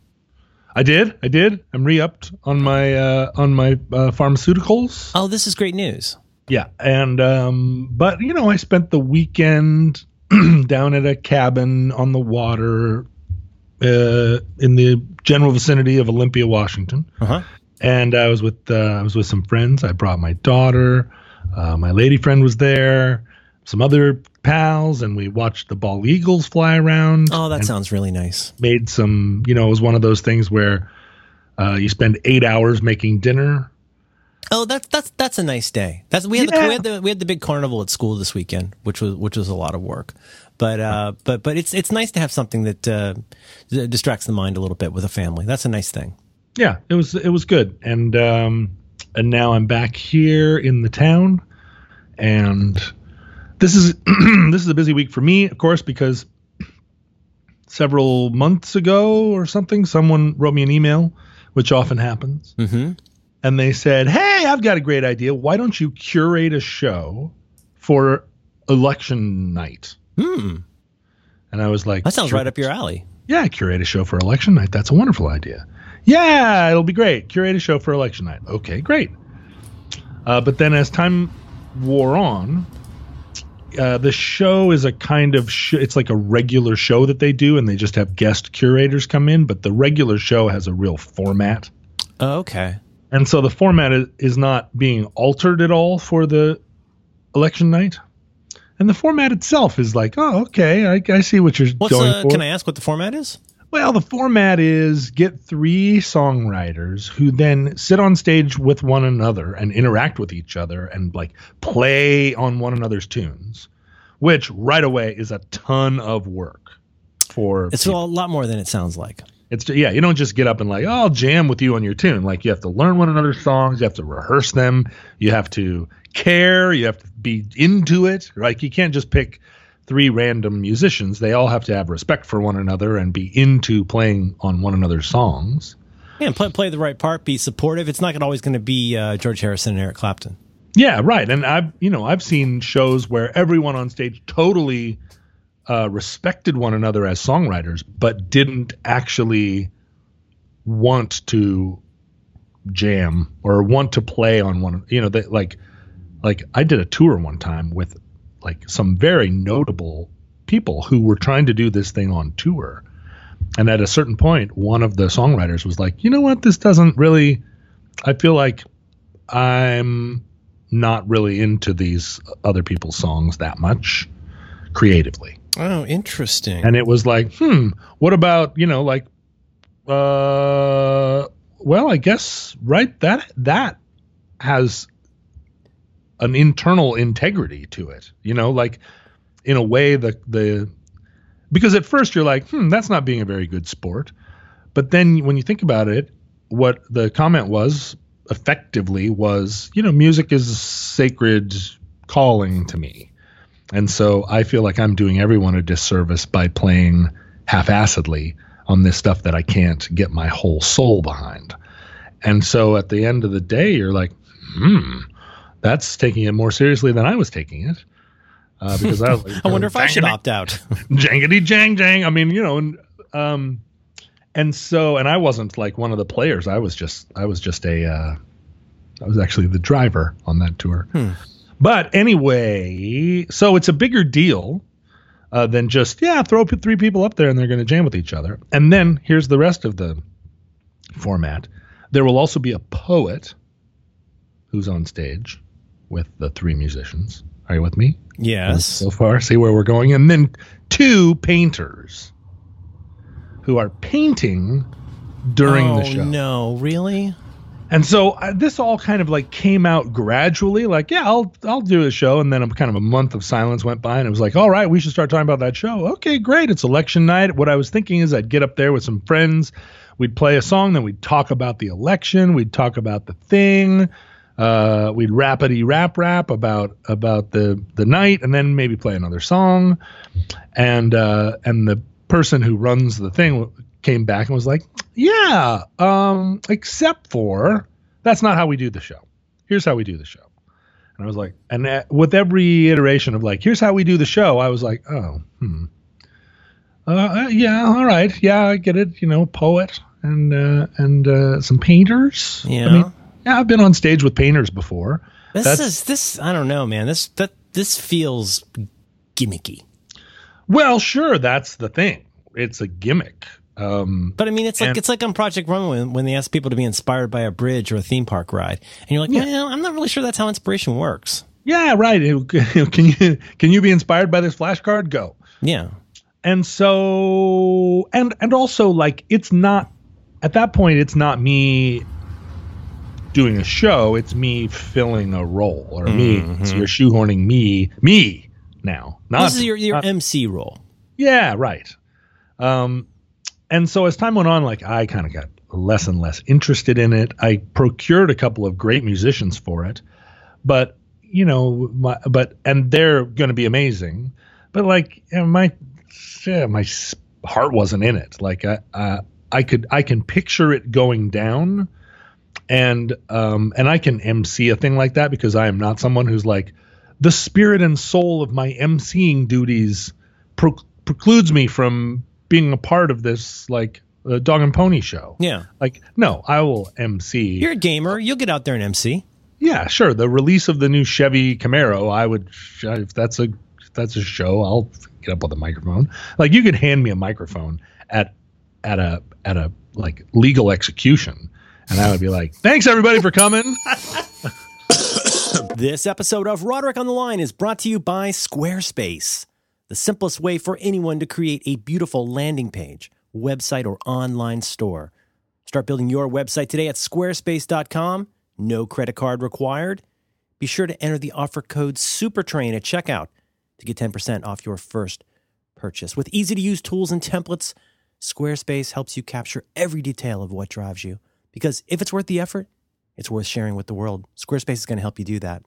I did, I did. I'm re-upped on my uh, on my uh, pharmaceuticals. Oh, this is great news. Yeah, and um, but you know, I spent the weekend down at a cabin on the water uh, in the general vicinity of Olympia, Washington, Uh huh. and I was with uh, I was with some friends. I brought my daughter. Uh, my lady friend was there. Some other pals, and we watched the bald eagles fly around. Oh, that sounds really nice. Made some. You know, it was one of those things where uh, you spend eight hours making dinner. Oh, that's that's that's a nice day. That's we had Yeah. the, we had the we had the big carnival at school this weekend, which was which was a lot of work. But uh, but but it's it's nice to have something that uh, distracts the mind a little bit with a family. That's a nice thing. yeah, it was it was good, and um, and now I'm back here in the town, and this is this is a busy week for me, of course, because several months ago or something, someone wrote me an email, which often happens, Mm-hmm. and they said, "Hey, I've got a great idea. Why don't you curate a show for election night?" Hmm. And I was like, That sounds right up your alley. Yeah, curate a show for election night. That's a wonderful idea. Yeah, it'll be great. Curate a show for election night. Okay, great. Uh, but then as time wore on, uh, the show is a kind of sh- it's like a regular show that they do, and they just have guest curators come in. But the regular show has a real format, Oh, okay. and so the format is, is not being altered at all for the election night. And the format itself is like, oh, okay, I, I see what you're What's going uh, for. can I ask what the format is? Well, the format is get three songwriters who then sit on stage with one another and interact with each other and like play on one another's tunes, which right away is a ton of work for It's a lot more than it sounds like. it's yeah, you don't just get up and like, oh, I'll jam with you on your tune. Like you have to learn one another's songs, you have to rehearse them, you have to care, you have to be into it. Like you can't just pick three random musicians. They all have to have respect for one another and be into playing on one another's songs. Yeah, and play play the right part, be supportive. It's not always going to be uh, George Harrison and Eric Clapton. Yeah, right. And I've you know I've seen shows where everyone on stage totally uh, respected one another as songwriters, but didn't actually want to jam or want to play on one. You know, they, like like I did a tour one time with like some very notable people who were trying to do this thing on tour. And at a certain point, one of the songwriters was like, "You know what? This doesn't really. I feel like I'm not really into these other people's songs that much creatively. Oh, interesting. And it was like, hmm, what about, you know, like uh well, I guess right that that has an internal integrity to it. You know, like in a way the the because at first you're like, hmm, that's not being a very good sport. But then when you think about it, what the comment was effectively was, you know, music is a sacred calling to me. And so I feel like I'm doing everyone a disservice by playing half-assedly on this stuff that I can't get my whole soul behind. And so at the end of the day, you're like, hmm, that's taking it more seriously than I was taking it. Uh, because I, was like, I wonder if I should opt out. jangity jang jang. I mean, you know, and um, and so, and I wasn't like one of the players. I was just, I was just a, uh, I was actually the driver on that tour. But anyway, so it's a bigger deal uh, than just yeah, throw p- three people up there and they're going to jam with each other. And then here's the rest of the format. There will also be a poet who's on stage with the three musicians. Are you with me? yes. so far. See where we're going. And then two painters who are painting during oh, the show. no, really? And so uh, this all kind of like came out gradually. Like, yeah, I'll I'll do a show, and then a kind of a month of silence went by, and it was like, all right, we should start talking about that show. Okay, great. It's election night. What I was thinking is I'd get up there with some friends, we'd play a song, then we'd talk about the election, we'd talk about the thing, uh, we'd rapidy rap rap about about the the night, and then maybe play another song, and uh, and the person who runs the thing came back and was like, "Yeah, um, except for that's not how we do the show. Here's how we do the show." And I was like, and uh, with every iteration of like, "Here's how we do the show," I was like, "Oh, hmm, uh, uh, yeah, all right, yeah, I get it. You know, poet and uh, and uh, some painters. Yeah. I mean, yeah, I've been on stage with painters before. This That's- is this. I don't know, man. This that this feels gimmicky. Well, sure, that's the thing. It's a gimmick. Um, But I mean, it's like And- it's like on Project Runway when, when they ask people to be inspired by a bridge or a theme park ride, and you're like, Yeah. well, I'm not really sure that's how inspiration works. yeah, right. Can you can you be inspired by this flashcard? Go. Yeah, and so and and also like it's not at that point it's not me doing a show it's me filling a role or me it's you're shoehorning me me now not this is your your not- MC role. yeah right. Um and so as time went on like i kind of got less and less interested in it. I procured a couple of great musicians for it but you know my but and they're going to be amazing but like you know, my yeah, my heart wasn't in it. Like i uh, i could i can picture it going down and um and i can mc a thing like that because i am not someone who's like the spirit and soul of my MCing duties precludes me from being a part of this like uh, dog and pony show Yeah, like no i will mc you're a gamer. You'll get out there and MC. yeah, sure. The release of the new Chevy Camaro, I would if that's a if that's a show, I'll get up with a microphone. Like you could hand me a microphone at at a at a like legal execution, and I would be like, "Thanks everybody for coming." This episode of Roderick on the Line is brought to you by Squarespace, the simplest way for anyone to create a beautiful landing page, website, or online store. Start building your website today at squarespace.com. No credit card required. Be sure to enter the offer code SUPERTRAIN at checkout to get 10% off your first purchase. With easy to use tools and templates, Squarespace helps you capture every detail of what drives you. Because if it's worth the effort, it's worth sharing with the world. Squarespace is going to help you do that.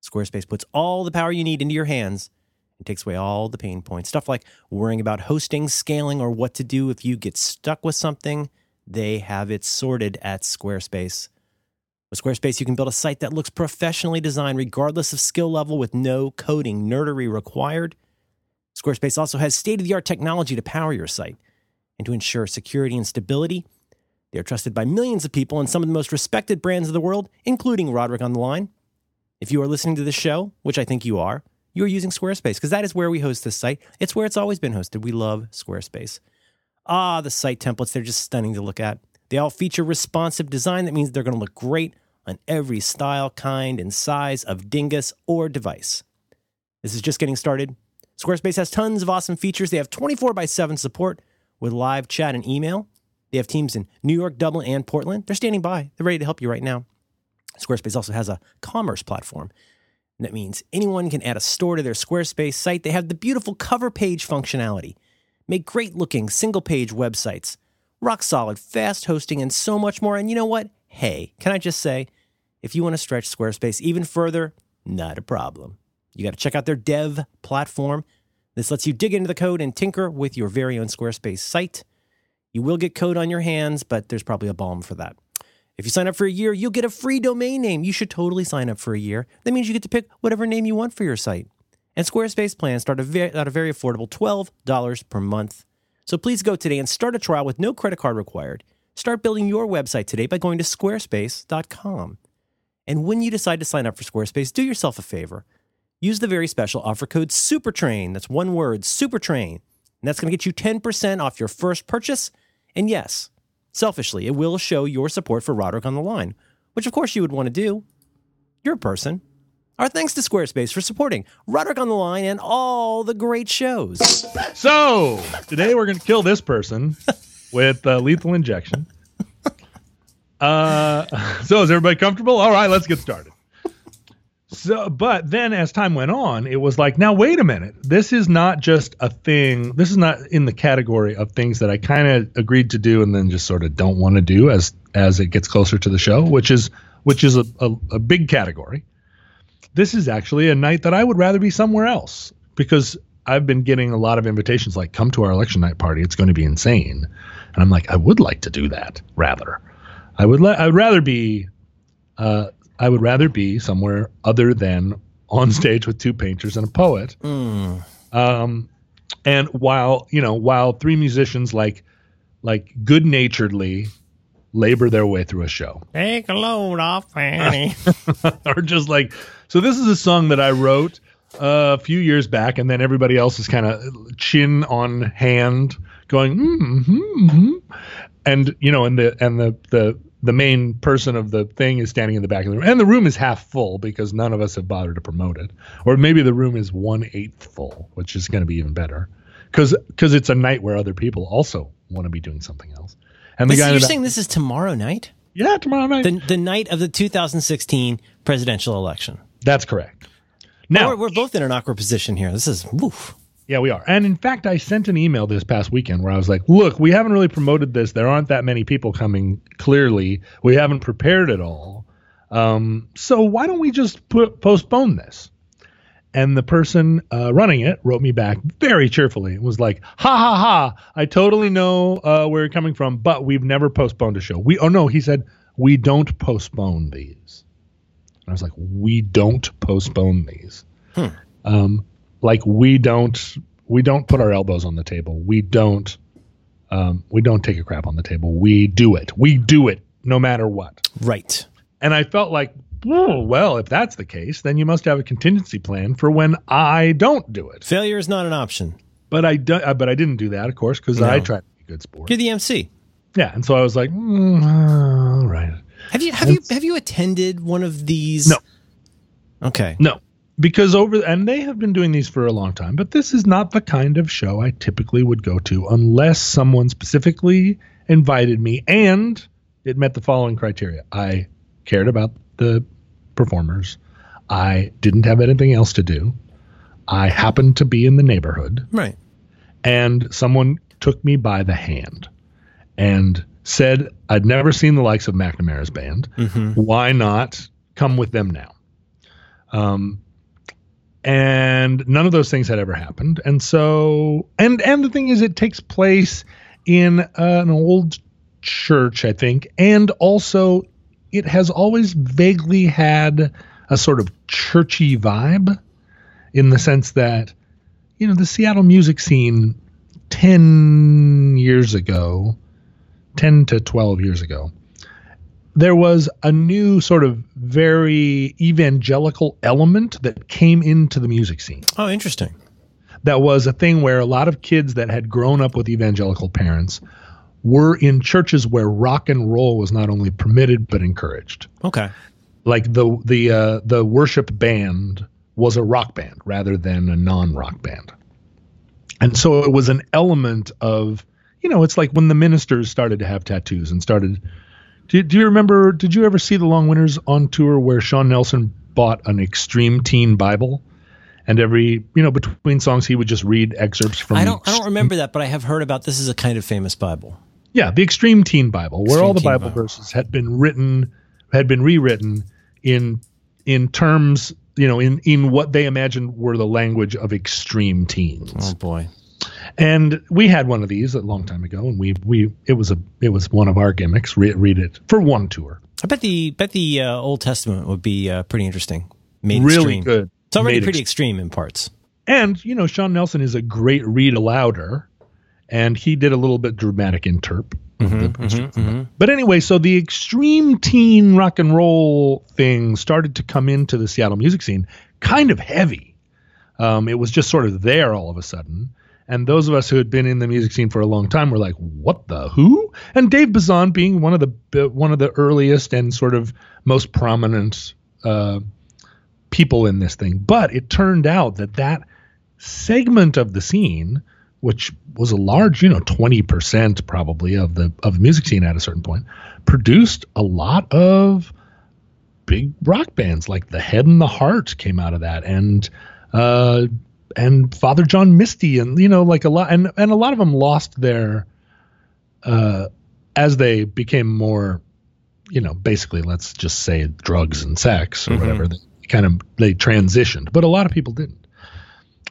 Squarespace puts all the power you need into your hands and takes away all the pain points. Stuff like worrying about hosting, scaling, or what to do if you get stuck with something. They have it sorted at Squarespace. With Squarespace, you can build a site that looks professionally designed regardless of skill level with no coding nerdery required. Squarespace also has state of the art technology to power your site and to ensure security and stability. They are trusted by millions of people and some of the most respected brands of the world, including Roderick on the Line. If you are listening to this show, which I think you are, you are using Squarespace because that is where we host this site. It's where it's always been hosted. We love Squarespace. Ah, the site templates, they're just stunning to look at. They all feature responsive design. That means they're going to look great on every style, kind, and size of dingus or device. This is just getting started. Squarespace has tons of awesome features. They have 24 by 7 support with live chat and email. They have teams in New York, Dublin, and Portland. They're standing by. They're ready to help you right now. Squarespace also has a commerce platform. And that means anyone can add a store to their Squarespace site. They have the beautiful cover page functionality, make great looking single page websites, rock solid, fast hosting, and so much more. And you know what? Hey, can I just say, if you want to stretch Squarespace even further, not a problem. You got to check out their dev platform. This lets you dig into the code and tinker with your very own Squarespace site. You will get code on your hands, but there's probably a balm for that. If you sign up for a year, you'll get a free domain name. You should totally sign up for a year. That means you get to pick whatever name you want for your site. And Squarespace plans start at a very affordable $12 per month. So please go today and start a trial with no credit card required. Start building your website today by going to squarespace.com. And when you decide to sign up for Squarespace, do yourself a favor. Use the very special offer code SUPERTRAIN. That's one word, SUPERTRAIN. And that's going to get you 10% off your first purchase. And yes, selfishly, it will show your support for Roderick on the line, which of course you would want to do. You're a person. Our thanks to Squarespace for supporting Roderick on the line and all the great shows. So today we're going to kill this person with uh, lethal injection. Uh, so is everybody comfortable? All right, let's get started. So, but then as time went on, it was like, now wait a minute. This is not just a thing. This is not in the category of things that I kind of agreed to do and then just sort of don't want to do as as it gets closer to the show, which is which is a, a, a big category. This is actually a night that I would rather be somewhere else because I've been getting a lot of invitations like come to our election night party. It's going to be insane. And I'm like, I would like to do that rather. I would let I would rather be uh, I would rather be somewhere other than on stage with two painters and a poet. Mm. Um, and while you know, while three musicians like like good naturedly labor their way through a show, Take a load off, Fanny. or just like so. This is a song that I wrote uh, a few years back, and then everybody else is kind of chin on hand going, mm-hmm, mm-hmm. and you know, and the and the the the main person of the thing is standing in the back of the room, and the room is half full because none of us have bothered to promote it, or maybe the room is one eighth full, which is going to be even better, because because it's a night where other people also want to be doing something else. And the guy you're saying this is tomorrow night? Yeah, tomorrow night. The, the night of the 2016 presidential election. That's correct. Now we're, we're both in an awkward position here. This is woof. Yeah, we are. And in fact, I sent an email this past weekend where I was like, look, we haven't really promoted this. There aren't that many people coming, clearly. We haven't prepared at all. Um, so why don't we just put, postpone this? And the person uh, running it wrote me back very cheerfully. It was like, ha ha ha, I totally know uh, where you're coming from, but we've never postponed a show. We, oh no, he said, we don't postpone these. And I was like, we don't postpone these. Hmm. Um, like we don't we don't put our elbows on the table. We don't um, we don't take a crap on the table. We do it. We do it no matter what. Right. And I felt like, well, if that's the case, then you must have a contingency plan for when I don't do it. Failure is not an option. But I do, uh, but I didn't do that, of course, because no. I tried to be a good sport. You're the MC. Yeah, and so I was like, mm, all right. Have you have and, you have you attended one of these? No. Okay. No because over and they have been doing these for a long time but this is not the kind of show i typically would go to unless someone specifically invited me and it met the following criteria. I cared about the performers. I didn't have anything else to do. I happened to be in the neighborhood. Right. And someone took me by the hand and said i'd never seen the likes of mcnamara's band. Mm-hmm. why not come with them now? Um, and none of those things had ever happened. And so and and the thing is it takes place in uh, an old church i think. And also it has always vaguely had a sort of churchy vibe in the sense that you know the seattle music scene 10 years ago 10 to 12 years ago there was a new sort of very evangelical element that came into the music scene. Oh, interesting. That was a thing where a lot of kids that had grown up with evangelical parents were in churches where rock and roll was not only permitted but encouraged. Okay. Like the the uh, the worship band was a rock band rather than a non-rock band. And so it was an element of, you know, it's like when the ministers started to have tattoos and started do, do you remember? Did you ever see the Long Winters on tour where Sean Nelson bought an Extreme Teen Bible? and every you know between songs he would just read excerpts from. I don't I don't remember that, but I have heard about this is a kind of famous Bible. Yeah, the Extreme Teen Bible, Extreme where all the Bible, Bible, verses had been written, had been rewritten in in terms you know in in what they imagined were the language of extreme teens. Oh boy! And we had one of these a long time ago, and we we it was a it was one of our gimmicks. Read, read it for one tour. I bet the bet the uh, Old Testament would be uh, pretty interesting. Made really extreme. good. It's already Made pretty ex- extreme in parts. And you know, Sean Nelson is a great read alouder, and he did a little bit dramatic interp. Mm-hmm, mm-hmm, mm-hmm. But anyway, so the extreme teen rock and roll thing started to come into the Seattle music scene kind of heavy. Um, it was just sort of there all of a sudden. And those of us who had been in the music scene for a long time were like, "What the who?" And Dave Bazan being one of the one of the earliest and sort of most prominent uh, people in this thing. But it turned out that that segment of the scene, which was a large, you know, twenty percent probably of the of the music scene at a certain point, produced a lot of big rock bands like the Head and the Heart came out of that, and uh, and Father John Misty and you know like a lot and and a lot of them lost their uh as they became more you know basically let's just say drugs and sex or mm-hmm. whatever they kind of they transitioned but a lot of people didn't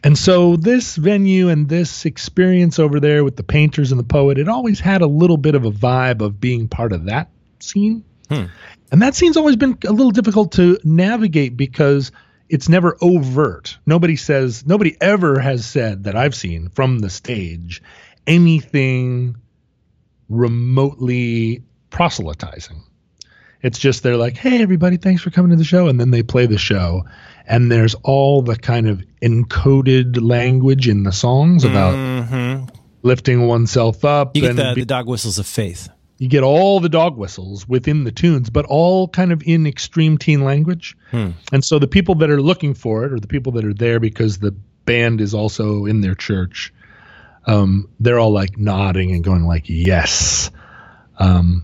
and so this venue and this experience over there with the painters and the poet it always had a little bit of a vibe of being part of that scene hmm. and that scene's always been a little difficult to navigate because it's never overt. Nobody says, nobody ever has said that I've seen from the stage anything remotely proselytizing. It's just they're like, hey, everybody, thanks for coming to the show. And then they play the show. And there's all the kind of encoded language in the songs about, mm-hmm. lifting oneself up. You get the, be- the dog whistles of faith. You get all the dog whistles within the tunes, but all kind of in extreme teen language. And so the people that are looking for it, or the people that are there because the band is also in their church, um, they're all like nodding and going like, "Yes." Um,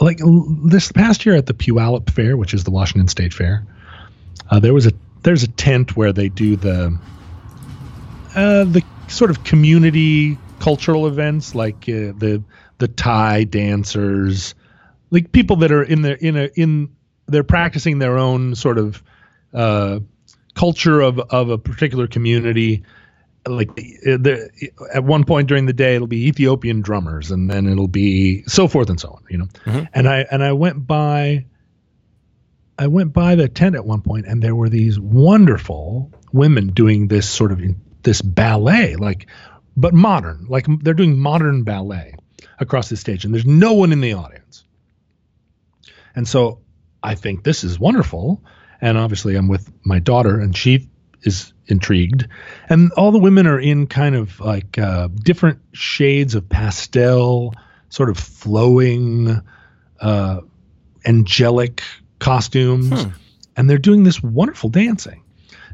like l- this past year at the Puyallup Fair, which is the Washington State Fair, uh, there was a there's a tent where they do the uh, the sort of community cultural events like uh, the the Thai dancers, like people that are in their in a in they're practicing their own sort of uh, culture of of a particular community. Like uh, the, at one point during the day, it'll be Ethiopian drummers, and then it'll be so forth and so on. You know, and I and I went by. I went by the tent at one point, and there were these wonderful women doing this sort of this ballet, like, but modern, like they're doing modern ballet across the stage, and there's no one in the audience. And so I think this is wonderful, and obviously I'm with my daughter, and she is intrigued, and all the women are in kind of like uh, different shades of pastel, sort of flowing, uh, angelic costumes, and they're doing this wonderful dancing.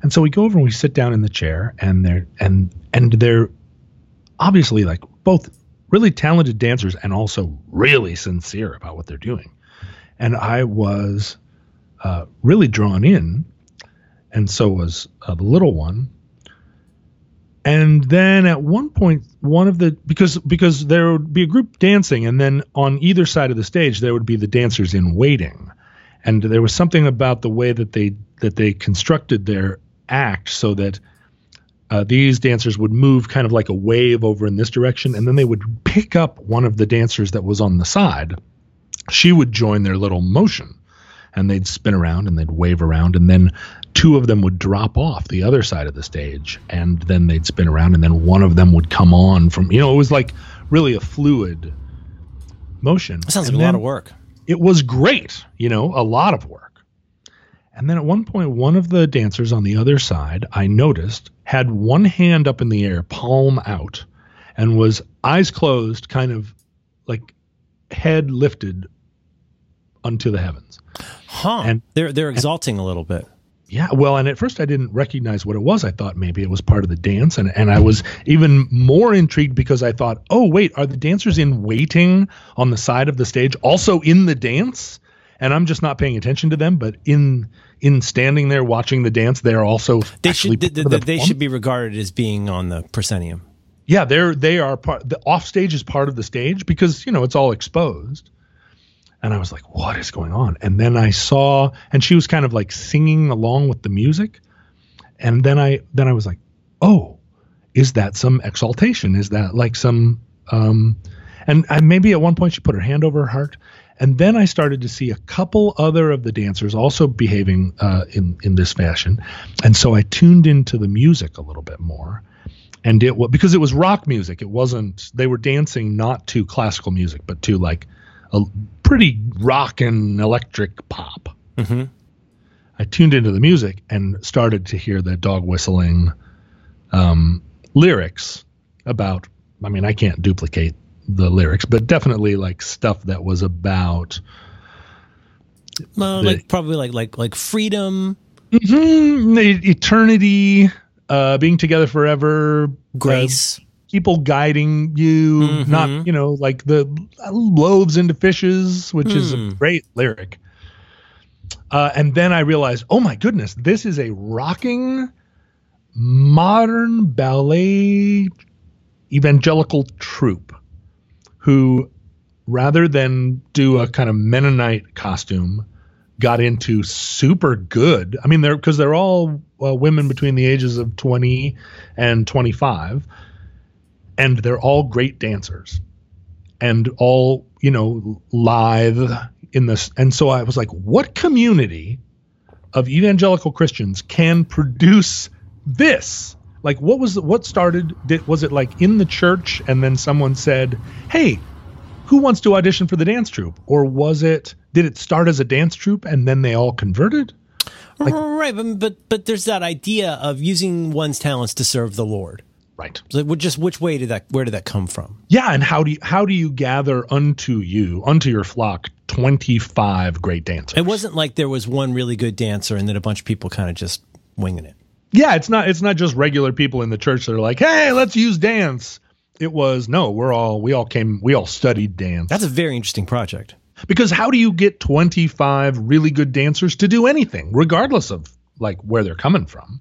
And so we go over and we sit down in the chair, and they're and and they're obviously like both really talented dancers and also really sincere about what they're doing. And I was uh, really drawn in, and so was uh, the little one. And then at one point, one of the because because there would be a group dancing, and then on either side of the stage there would be the dancers in waiting, and there was something about the way that they that they constructed their act so that uh, these dancers would move kind of like a wave over in this direction, and then they would pick up one of the dancers that was on the side. She would join their little motion, and they'd spin around and they'd wave around, and then two of them would drop off the other side of the stage, and then they'd spin around, and then one of them would come on from. You know, it was like really a fluid motion. That sounds like a lot of work. it was great, you know, a lot of work. And then at one point, one of the dancers on the other side, I noticed, had one hand up in the air, palm out, and was eyes closed, kind of like head lifted unto the heavens. Huh. And- they're they're exalting a little bit. Yeah, well, and at first I didn't recognize what it was. I thought maybe it was part of the dance, and and I was even more intrigued because I thought, oh wait, are the dancers in waiting on the side of the stage also in the dance? And I'm just not paying attention to them, but in in standing there watching the dance, they're also They should they, part of the they, they should be regarded as being on the proscenium. yeah, they're they are part. The off stage is part of the stage because you know it's all exposed. And I was like, "What is going on?" And then I saw, and she was kind of like singing along with the music. And then I then I was like, "Oh, is that some exaltation? Is that like some?" Um, and I, maybe at one point she put her hand over her heart. And then I started to see a couple other of the dancers also behaving uh, in in this fashion, and so I tuned into the music a little bit more and it was because it was rock music. It wasn't. They were dancing not to classical music, but to like a pretty rock and electric pop. Mhm. I tuned into the music and started to hear the dog whistling um, lyrics about. I mean, I can't duplicate the lyrics, but definitely like stuff that was about Well, The- like probably like like like freedom, Mhm, e- eternity, uh, being together forever, grace. uh, people guiding you, Mhm. not you know like the loaves into fishes, which is a Hmm. great lyric. Uh, and then I realized, oh my goodness, this is a rocking modern ballet evangelical troupe who, rather than do a kind of Mennonite costume, got into super good. I mean, they're because they're all uh, women between the ages of 20 and 25, and they're all great dancers and all, you know, lithe in this. And so I was like, what community of evangelical Christians can produce this? Like, what was what started? Did, was it like in the church, and then someone said, "Hey, who wants to audition for the dance troupe?" Or was it? Did it start as a dance troupe and then they all converted? Uh-huh, right, but, but but there's that idea of using one's talents to serve the Lord. Right. So just which way did that? Where did that come from? Yeah, and how do you how do you gather unto you unto your flock twenty five great dancers? It wasn't like there was one really good dancer and then a bunch of people kind of just winging it. Yeah, it's not it's not just regular people in the church that are like, hey, let's use dance. It was no, we're all we all came we all studied dance. That's a very interesting project. Because how do you get twenty five really good dancers to do anything, regardless of like where they're coming from,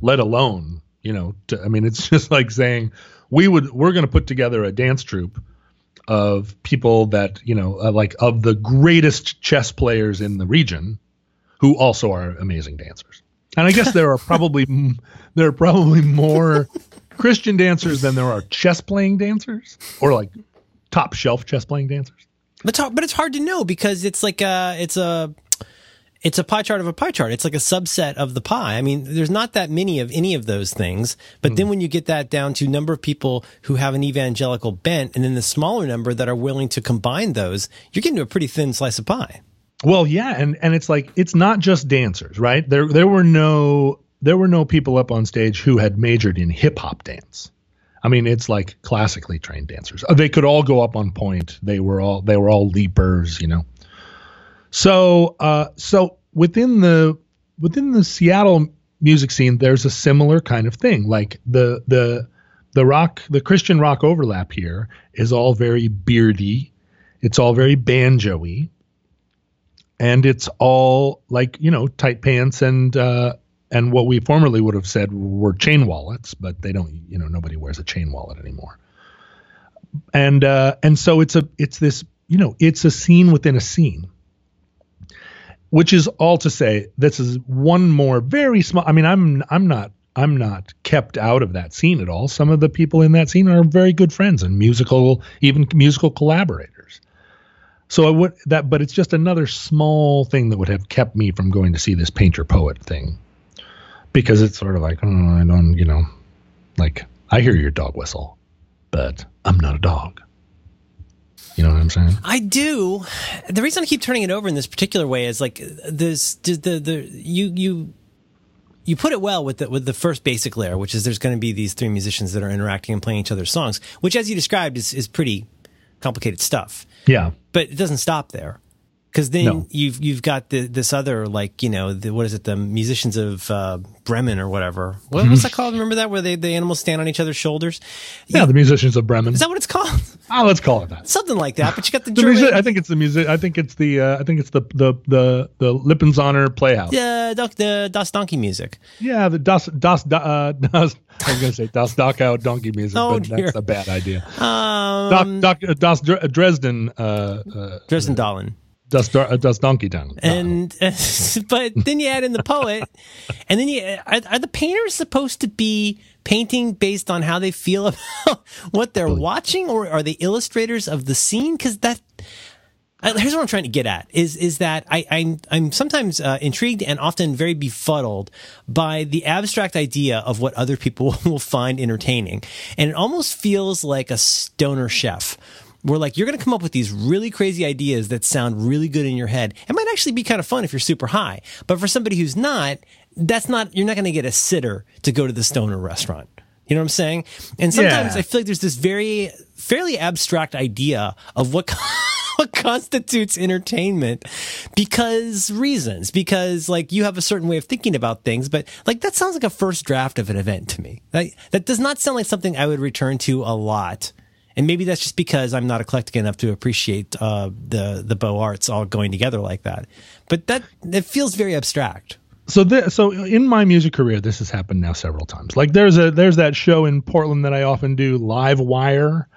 let alone you know, to, I mean, it's just like saying we would we're going to put together a dance troupe of people that you know, uh, like of the greatest chess players in the region, who also are amazing dancers. And I guess there are probably there are probably more Christian dancers than there are chess playing dancers, or like top shelf chess playing dancers. But but it's hard to know because it's like a it's a it's a pie chart of a pie chart. It's like a subset of the pie. I mean, there's not that many of any of those things. But mm. then when you get that down to number of people who have an evangelical bent and then the smaller number that are willing to combine those, you're getting to a pretty thin slice of pie. Well, yeah, and and it's like it's not just dancers, right? There there were no there were no people up on stage who had majored in hip hop dance. I mean, it's like classically trained dancers. They could all go up on point. They were all they were all leapers, you know. So, uh, so within the within the Seattle music scene, there's a similar kind of thing. Like the the the rock, the Christian rock overlap here is all very beardy. It's all very banjoy, and it's all like you know tight pants and uh, and what we formerly would have said were chain wallets, but they don't. You know, nobody wears a chain wallet anymore. And uh, and so it's a it's this you know it's a scene within a scene which is all to say this is one more very small i mean i'm i'm not i'm not kept out of that scene at all some of the people in that scene are very good friends and musical even musical collaborators so i would that but it's just another small thing that would have kept me from going to see this painter poet thing because it's sort of like oh, i don't you know like i hear your dog whistle but i'm not a dog you know what I'm saying? I do. The reason I keep turning it over in this particular way is like this the the, the you you you put it well with the with the first basic layer, which is there's going to be these three musicians that are interacting and playing each other's songs, which as you described is is pretty complicated stuff. Yeah. But it doesn't stop there because then no. you've you've got the, this other like you know the, what is it the musicians of uh, Bremen or whatever. What, what's that called? Remember that where they the animals stand on each other's shoulders? Yeah you, the musicians of Bremen. Is that what it's called? Oh let's call it that. Something like that but you got the, the music, I think it's the music I think it's the uh, I think it's the the the the Lippensonner Playhouse. Yeah the, the Das Donkey music. Yeah the Das Das uh, Das I was gonna say Das Dachau donkey music oh, but dear. that's a bad idea. Um, Doc, Doc, Das Dresden uh, uh, Dresden Dahlem Das, das Donkey Kong. And, uh, but then you add in the poet, and then you are, are, the painters supposed to be painting based on how they feel about what they're watching, or are they illustrators of the scene? Because that. Uh, here's what I'm trying to get at is is that I, I'm I'm sometimes uh, intrigued and often very befuddled by the abstract idea of what other people will find entertaining, and it almost feels like a stoner chef we're like, you're going to come up with these really crazy ideas that sound really good in your head. It might actually be kind of fun if you're super high. But for somebody who's not, that's not, you're not going to get a sitter to go to the stoner restaurant. You know what I'm saying? And sometimes yeah. I feel like there's this very, fairly abstract idea of what, what constitutes entertainment because reasons, because like you have a certain way of thinking about things, but like that sounds like a first draft of an event to me. Like, that does not sound like something I would return to a lot and maybe that's just because I'm not eclectic enough to appreciate uh, the the Beaux Arts all going together like that. But that it feels very abstract. So so in my music career, this has happened now several times. Like there's a there's that show in Portland that I often do, Live Wire,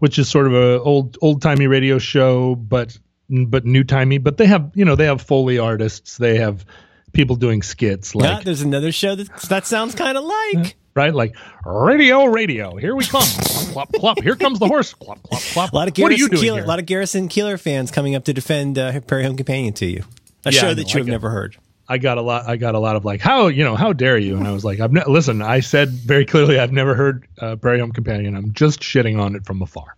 which is sort of a old old timey radio show, but but new timey. But they have you know they have foley artists, they have people doing skits. Like yeah, there's another show that that sounds kind of like right? Like radio, radio. Here we come. clop, clop. Here comes the horse. Clop, clop, clop. A lot of Garrison what are you doing here? A lot of Garrison Keillor fans coming up to defend uh, Prairie Home Companion to you. A yeah, show that you have never heard. I got a lot. I got a lot of like, how you know, how dare you? And I was like, I've ne- listen. I said very clearly, I've never heard uh, Prairie Home Companion. I'm just shitting on it from afar.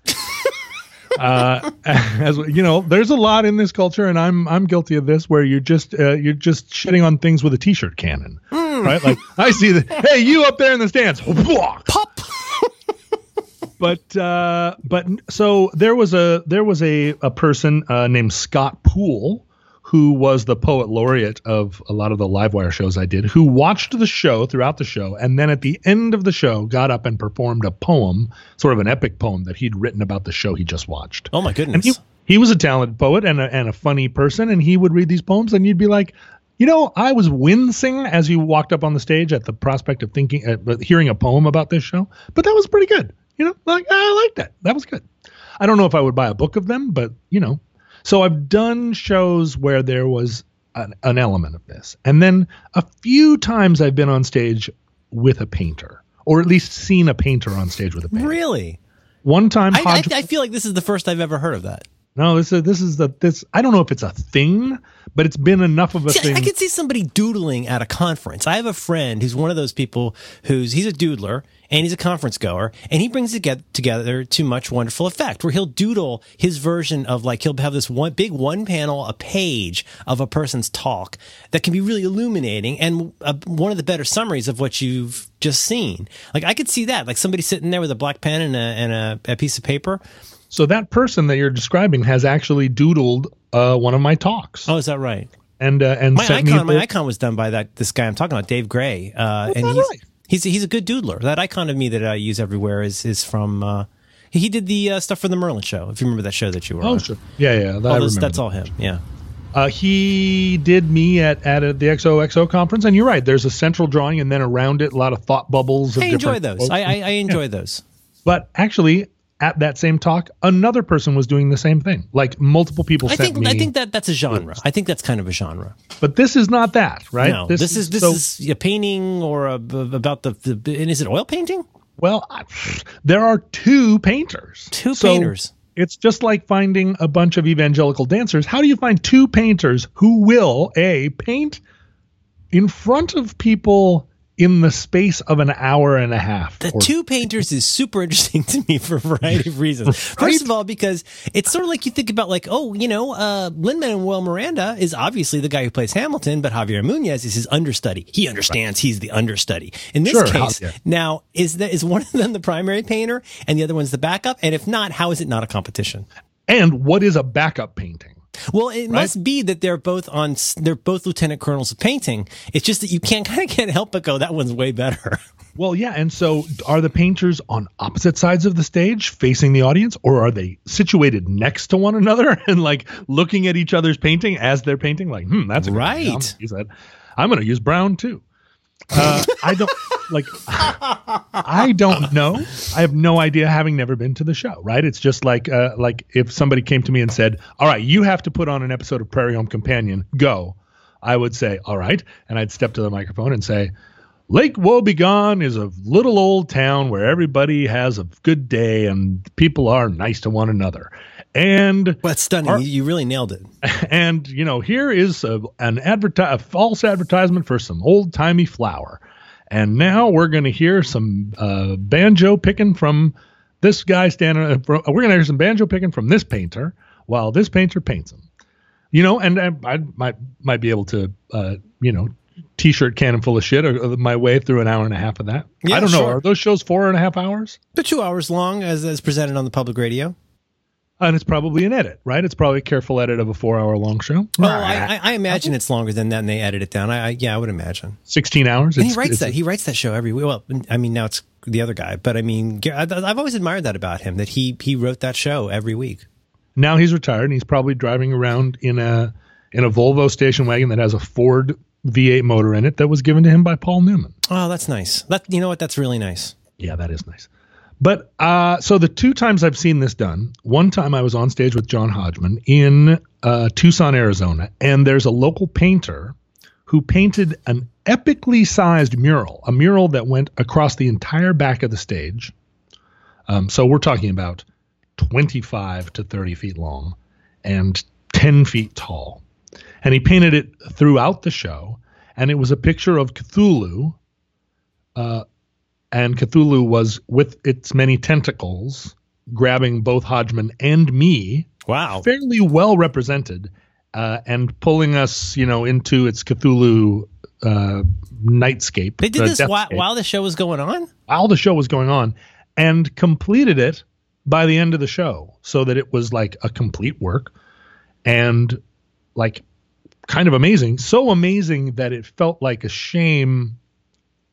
Uh, as you know, there's a lot in this culture, and I'm I'm guilty of this, where you're just uh, you're just shitting on things with a t-shirt cannon, mm. right? Like I see that. Hey, you up there in the stands, pop. but uh, but so there was a there was a a person uh, named Scott Poole who was the poet laureate of a lot of the Livewire shows I did, who watched the show throughout the show, and then at the end of the show got up and performed a poem, sort of an epic poem that he'd written about the show he just watched. Oh my goodness! And he, he was a talented poet and a, and a funny person, and he would read these poems, and you'd be like, you know, I was wincing as you walked up on the stage at the prospect of thinking, uh, hearing a poem about this show, but that was pretty good. You know, like I liked that. That was good. I don't know if I would buy a book of them, but you know, so I've done shows where there was an, an, element of this. And then a few times I've been on stage with a painter, or at least seen a painter on stage with a painter. Really? One time, I, I, I feel like this is the first I've ever heard of that. No, this is this is the this. I don't know if it's a thing, but it's been enough of a thing. I could see somebody doodling at a conference. I have a friend who's one of those people who's he's a doodler and he's a conference goer and he brings it get, together to much wonderful effect where he'll doodle his version of like he'll have this one big one panel a page of a person's talk that can be really illuminating and a, one of the better summaries of what you've just seen. Like I could see that like somebody sitting there with a black pen and a, and a, a piece of paper so that person that you're describing has actually doodled uh, one of my talks. Oh, is that right? And uh, and my icon, my icon was done by that this guy I'm talking about, Dave Gray, uh, and he's, right? he's he's a good doodler. That icon of me that I use everywhere is is from. Uh, he did the uh, stuff for the Merlin show. If you remember that show that you were on. oh, on. sure. Yeah, yeah. That, all those, that's that. all him. Yeah. Uh, he did me at, at the XOXO conference, and you're right. There's a central drawing, and then around it, a lot of thought bubbles. I enjoy those. I, I, I, enjoy yeah. those. But actually, at that same talk, another person was doing the same thing. Like multiple people I think, I think that that's a genre. I think that's kind of a genre. But this is not that, right? No, this, this is this so, is a painting or a, about the, the and is it oil painting? Well, there are two painters. Two so painters. It's just like finding a bunch of evangelical dancers. How do you find two painters who will a paint in front of people in the space of an hour and a half. The two painters is super interesting to me for a variety of reasons. right? First of all, because it's sort of like you think about like, oh, you know, uh, Lin-Manuel Miranda is obviously the guy who plays Hamilton, but Javier Munoz is his understudy. He understands right. he's the understudy. In this sure, case, yeah. now is that is one of them the primary painter and the other one's the backup? And if not, how is it not a competition? And what is a backup painting? Well, it right? must be that they're both on. They're both lieutenant colonels of painting. It's just that you can't kind of can't help but go. That one's way better. Well, yeah, and so are the painters on opposite sides of the stage facing the audience, or are they situated next to one another and like looking at each other's painting as they're painting? Like, hmm, that's right. He said, "I'm going to use brown too." Uh, I don't like. I don't know. I have no idea, having never been to the show. Right? It's just like uh, like if somebody came to me and said, "All right, you have to put on an episode of Prairie Home Companion. Go." I would say, "All right," and I'd step to the microphone and say, Lake Wobegon is a little old town where everybody has a good day and people are nice to one another. And well, that's stunning. Our, you really nailed it. And you know, here is a, an adverti- a false advertisement for some old timey flour. And now we're going to hear some uh, banjo picking from this guy standing. Uh, we're going to hear some banjo picking from this painter while this painter paints him. You know, and I, I might might be able to, uh, you know, t-shirt cannon full of shit or, my way through an hour and a half of that. Yeah, I don't know. Are those shows four and a half hours? They're two hours long as, as presented on the public radio and it's probably an edit, right? It's probably a careful edit of a four-hour-long show. Oh, I, I, imagine it's longer than that, and they edit it down. I, I yeah, I would imagine sixteen hours. And he writes that. He writes that show every week. Well, I mean, now it's the other guy, but I mean, I've always admired that about him that he he wrote that show every week. Now he's retired, and he's probably driving around in a in a Volvo station wagon that has a Ford V8 motor in it that was given to him by Paul Newman. Oh, that's nice. That you know what? That's really nice. Yeah, that is nice. But uh, so the two times I've seen this done, one time I was on stage with John Hodgman in uh, Tucson, Arizona, and there's a local painter who painted an epically sized mural, a mural that went across the entire back of the stage. Um, so we're talking about 25 to 30 feet long and 10 feet tall. And he painted it throughout the show, and it was a picture of Cthulhu. Uh, and Cthulhu was with its many tentacles grabbing both Hodgman and me. Wow, fairly well represented, uh, and pulling us, you know, into its Cthulhu uh, nightscape. They did this while, while the show was going on. While the show was going on, and completed it by the end of the show so that it was like a complete work and like kind of amazing. So amazing that it felt like a shame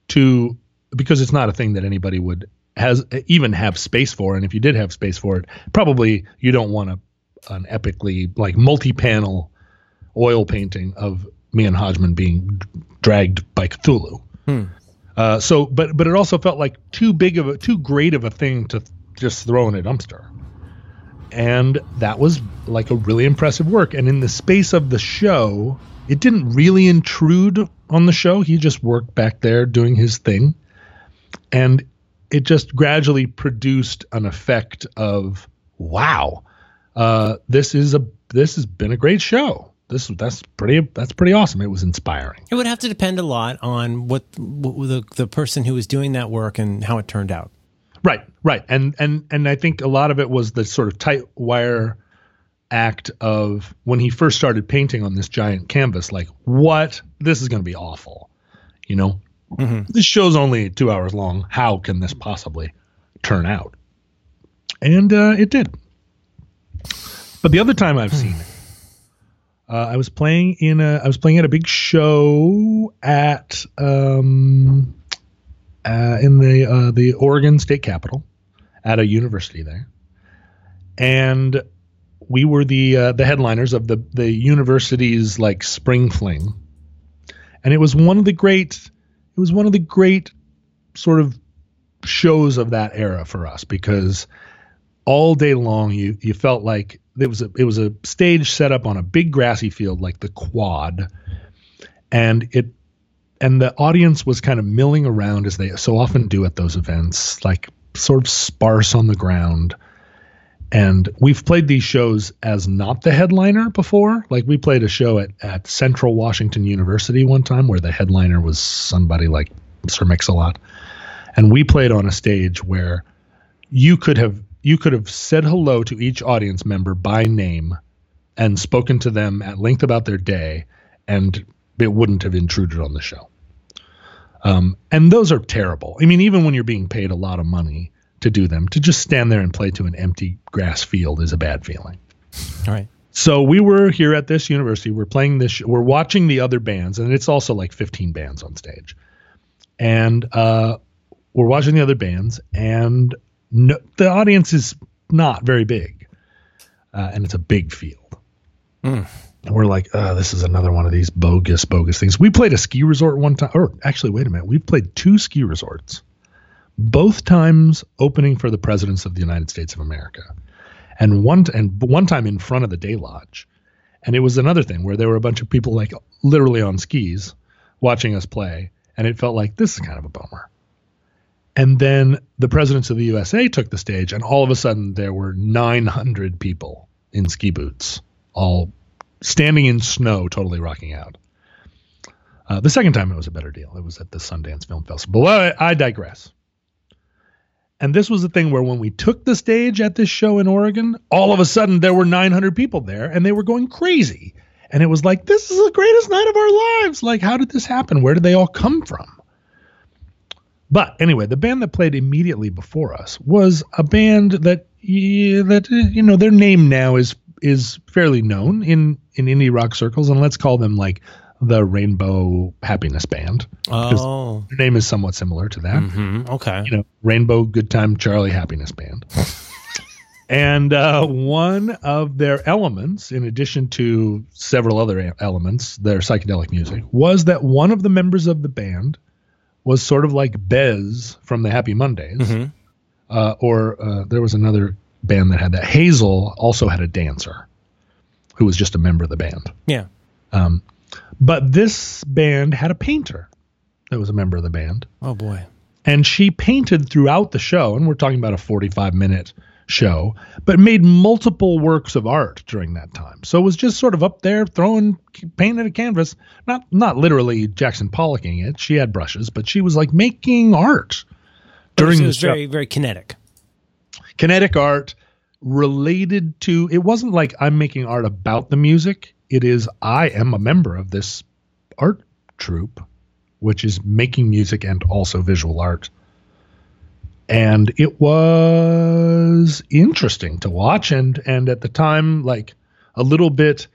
to because it's not a thing that anybody would has even have space for and if you did have space for it probably you don't want a an epically like multi-panel oil painting of me and Hodgman being dragged by Cthulhu. Hmm. Uh, so, but but it also felt like too big of a too great of a thing to just throw in a dumpster. And that was like a really impressive work. And in the space of the show, it didn't really intrude on the show. He just worked back there doing his thing. And it just gradually produced an effect of wow, uh, this is a this has been a great show. This that's pretty that's pretty awesome. It was inspiring. It would have to depend a lot on what, what the the person who was doing that work and how it turned out. Right, right, and and and I think a lot of it was the sort of tight wire act of when he first started painting on this giant canvas. Like, what? This is going to be awful. You know, mm-hmm. this show's only two hours long. How can this possibly turn out? And uh, it did. But the other time I've seen it, uh, I was playing in a I was playing at a big show at um, uh, in the uh, the Oregon State Capitol at a university there, and we were the uh, the headliners of the the university's like spring fling, and it was one of the great it was one of the great sort of shows of that era for us because all day long you you felt like it was a it was a stage set up on a big grassy field like the quad and it and the audience was kind of milling around as they so often do at those events, like sort of sparse on the ground. And we've played these shows as not the headliner before. Like we played a show at, at Central Washington University one time where the headliner was somebody like Sir Mix-a-Lot. And we played on a stage where you could have you could have said hello to each audience member by name and spoken to them at length about their day and it wouldn't have intruded on the show. Um, and those are terrible. I mean, even when you're being paid a lot of money to do them, to just stand there and play to an empty grass field is a bad feeling. All right. So we were here at this university. We're playing this. We're watching the other bands, and it's also like 15 bands on stage. And uh, we're watching the other bands, and no, the audience is not very big, uh, and it's a big field. Mm. And we're like, oh, this is another one of these bogus, bogus things. We played a ski resort one time, or actually, wait a minute, we've played two ski resorts, both times opening for the presidents of the United States of America, and one and one time in front of the Day Lodge. And it was another thing where there were a bunch of people like literally on skis watching us play, and it felt like this is kind of a bummer. And then the presidents of the USA took the stage, and all of a sudden there were 900 people in ski boots, all standing in snow, totally rocking out. Uh, the second time it was a better deal. It was at the Sundance Film Festival. But I, I digress. And this was the thing where when we took the stage at this show in Oregon, all of a sudden there were 900 people there and they were going crazy. And it was like, this is the greatest night of our lives. Like, how did this happen? Where did they all come from? But anyway, the band that played immediately before us was a band that, yeah, that you know, their name now is is fairly known in in indie rock circles, and let's call them like the Rainbow Happiness Band. Oh, their name is somewhat similar to that. Mm-hmm. Okay, you know, Rainbow Good Time Charlie Happiness Band. and uh, one of their elements, in addition to several other elements, their psychedelic music, was that one of the members of the band was sort of like Bez from the Happy Mondays, mm-hmm. uh, or uh, there was another band that had that. Hazel also had a dancer who was just a member of the band. Yeah. Um, but this band had a painter that was a member of the band. Oh boy. And she painted throughout the show, and we're talking about a 45 minute show, but made multiple works of art during that time. So it was just sort of up there throwing paint at a canvas, not not literally Jackson Pollocking it. She had brushes, but she was like making art during it was very very kinetic kinetic art related to it wasn't like I'm making art about the music. It is I am a member of this art troupe, which is making music and also visual art. and it was interesting to watch and and at the time like a little bit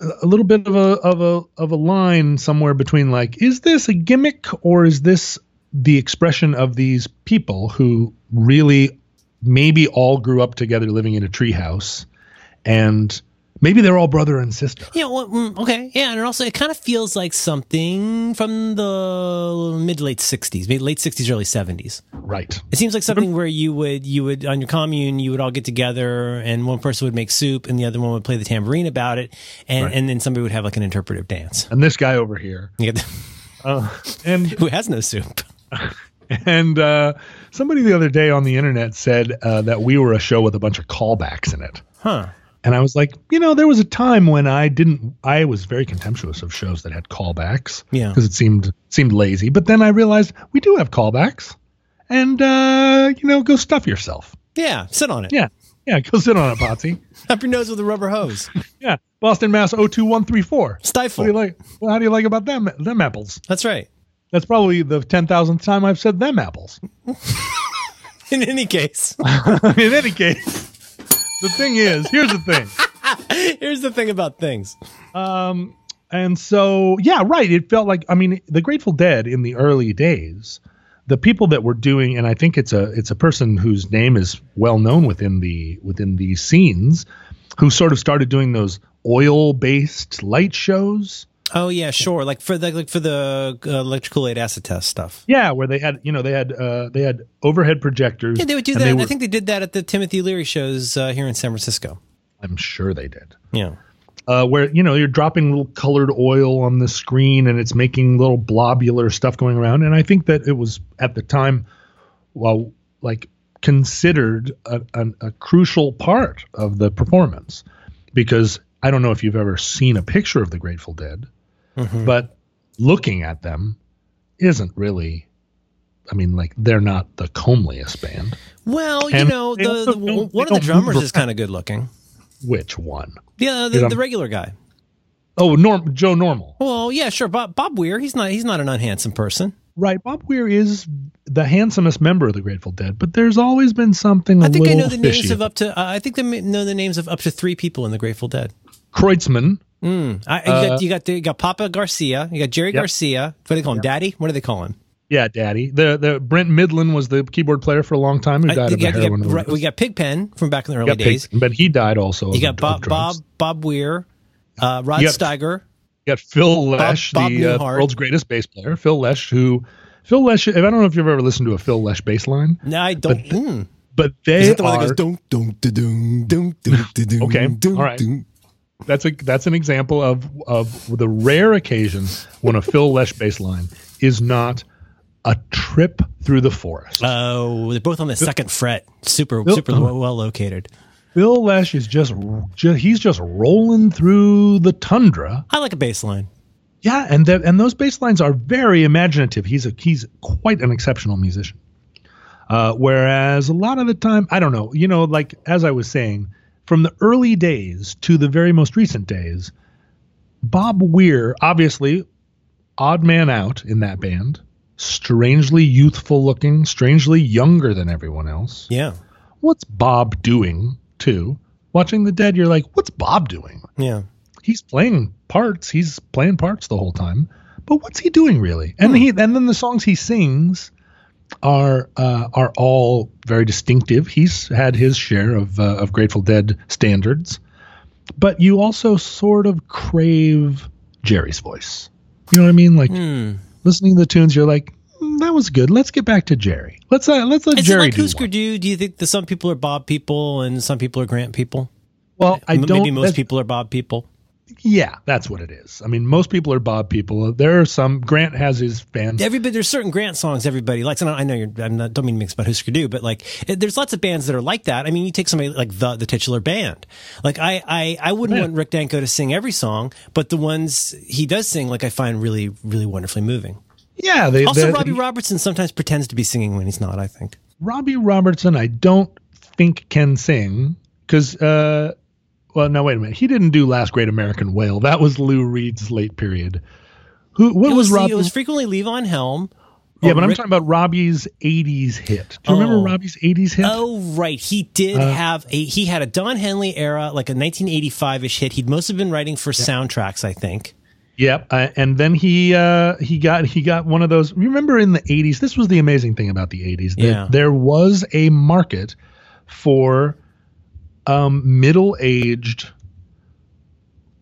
a little bit of a of a of a line somewhere between like is this a gimmick or is this the expression of these people who really maybe all grew up together living in a treehouse and Maybe they're all brother and sister. Yeah, well, mm, okay. Yeah, and also it kind of feels like something from the mid late 60s, maybe late 60s early 70s. Right. It seems like something where you would you would on your commune, you would all get together and one person would make soup and the other one would play the tambourine about it and Right. and then somebody would have like an interpretive dance. And this guy over here. Get- Uh, and who has no soup. and uh, somebody the other day on the internet said uh, that we were a show with a bunch of callbacks in it. Huh. And I was like, you know, there was a time when I didn't. I was very contemptuous of shows that had callbacks. Yeah. Because it seemed seemed lazy. But then I realized we do have callbacks, and uh, you know, go stuff yourself. Yeah, sit on it. Yeah. Yeah. Go sit on it, Potsy. Up your nose with a rubber hose. yeah. Boston, Mass. 02134. What Stifle. do you like? Well, how do you like about them them apples? That's right. That's probably the ten thousandth time I've said them apples. In any case, In any case, the thing is, here's the thing. here's the thing about things. Um, and so, yeah, right. It felt like, I mean, the Grateful Dead in the early days, the people that were doing, and I think it's a it's a person whose name is well known within the within these scenes, who sort of started doing those oil based light shows. Oh yeah, sure. Like for the like for the uh, Electric Kool-Aid acid test stuff. Yeah, where they had, you know, they had uh, they had overhead projectors. Yeah, they would do that. they I think they did that at the Timothy Leary shows uh, here in San Francisco. I'm sure they did. Yeah. uh, where you know you're dropping little colored oil on the screen and it's making little blobular stuff going around and i think that it was at the time well like considered a, an a crucial part of the performance because i don't know if you've ever seen a picture of the grateful dead Mhm. but looking at them isn't really i mean like they're not the comeliest band Well, you And know, the, the one of the drummers is kind of good looking. which one? Yeah, Dude, the, the regular guy. Oh, Norm joe normal Well, yeah, sure. Bob Bob Weir. He's not. He's not an unhandsome person. Right, Bob Weir is the handsomest member of the Grateful Dead, but there's always been something a I think I know the names of up to. Uh, I think I know the names of up to three people in the Grateful Dead. Kreutzmann, Mm. I, you, got, you got you got Papa Garcia. You got Jerry Uh, Yep. Garcia. What do they call him? Daddy. What do they call him? yeah, Daddy. The the Brent Mydland was the keyboard player for a long time who died of got- got- we got Pigpen from back in the early days. Pig- but he died also. You got Bob. Bob Bob Weir, uh, Rod You got- Steiger. You got Phil Lesh, Bob the uh, world's greatest bass player. Phil Lesh, who Phil Lesh. I don't know if you've ever listened to a Phil Lesh bass line, No, I don't. mm. but they Is it the one are. that goes? Okay, all right. That's a that's an example of of the rare occasion when a Phil Lesh bass line is not a trip through the forest. Oh, they're both on the second fret. Super Bill- super well, well located. Phil Lesh is just, ju- he's just rolling through the tundra. I like a bass line. Yeah, and that and those bass lines are very imaginative. He's a he's quite an exceptional musician. Uh, whereas a lot of the time, I don't know, you know, like as I was saying, from the early days to the very most recent days, Bob Weir, obviously, odd man out in that band, strangely youthful looking, strangely younger than everyone else Yeah. what's Bob doing too? Watching the dead, you're like, what's Bob doing? Yeah. He's playing parts. He's playing parts the whole time. But what's he doing really? And Hmm. he and then the songs he sings are uh, are all very distinctive. He's had his share of uh, of Grateful Dead standards, but you also sort of crave Jerry's voice. You know what I mean? Like Hmm. listening to the tunes, you're like, "Mm, that was good. Let's get back to Jerry. Let's uh, let's let Is Jerry it like do Husker one." Du? Do you think that some people are Bob people and some people are Grant people? Well, I don't. Maybe most people are Bob people. Yeah, that's what it is. I mean, most people are Bob people. There are some. Grant has his fans. Everybody, there's certain Grant songs everybody likes, and I I know you're. I'm not. Don't mean to mix about Husker Du, but like, there's lots of bands that are like that. I mean, you take somebody like the the titular band. Like, I I, I wouldn't Yeah. want Rick Danko to sing every song, but the ones he does sing, like, I find really really wonderfully moving. yeah, they, Also, Robbie Robertson sometimes pretends to be singing when he's not. I think. Robbie Robertson, I don't think can sing because. Uh, well, no, wait a minute. He didn't do Last Great American Whale. That was Lou Reed's late period. Who? What It was, was, Robbie? it was frequently Levon Helm, Yeah, but I'm talking about Robbie's '80s hit. Do you remember Oh. Robbie's '80s hit? Oh right, he did Uh, have a he had a Don Henley era like a 1985ish hit. He'd most have been writing for soundtracks, I think. Yep, uh, and then he uh, he got he got one of those. Remember in the '80s, this was the amazing thing about the '80s. that Yeah. there was a market for um, middle-aged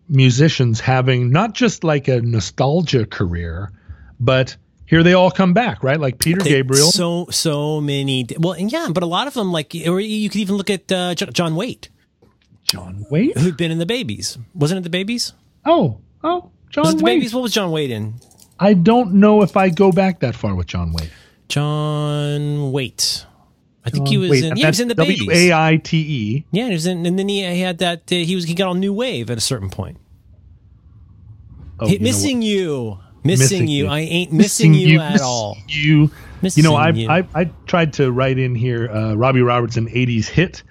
musicians having not just like a nostalgia career, but here they all come back, right? Like Peter They- Gabriel. So so many. Well, and yeah, but a lot of them like, or you could even look at uh, Jo- John Waite, John Waite. who'd been in the Babys. Wasn't it the Babys? Oh, oh, John Was it the Waite. Babys? What was John Waite in? I don't know if I go back that far with John Waite. John Waite. I think he was Waite, in. Yeah, he was in the Babys. W A I T E. Yeah, he was in, and then he, had that. Uh, he was he got on New Wave at a certain point. Oh, you missing you, missing, Missing you. You. I ain't missing, you, at missing all. You, Missing you know, I, you. I I tried to write in here uh, Robbie Robertson '80s hit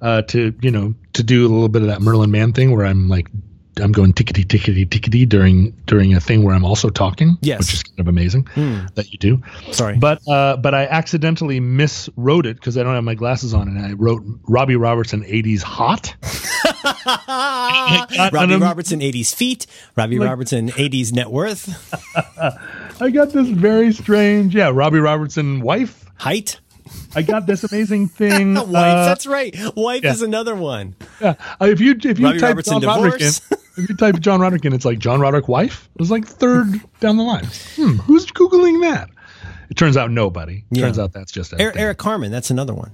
uh, to you know to do a little bit of that Merlin Mann thing where I'm like I'm going tickety tickety tickety during during a thing where I'm also talking, Yes. Which is kind of amazing that you do. Sorry, But uh, but I accidentally miswrote it because I don't have my glasses on, and I wrote Robbie Robertson '80s hot. Robbie an- Robertson, 80s feet. Robbie Like- Robertson, 80s net worth. I got this very strange, yeah, Robbie Robertson wife. Height. I got this amazing thing. Wife. uh, That's right. Wife yeah. is another one. Yeah. Uh, if you if you Robbie type Robertson in, divorce. If you type John Roderick in, it's like John Roderick wife. It was like third down the line. Hmm, who's googling that? It turns out nobody. Yeah. Turns out that's just Eric. Eric Carmen. That's another one.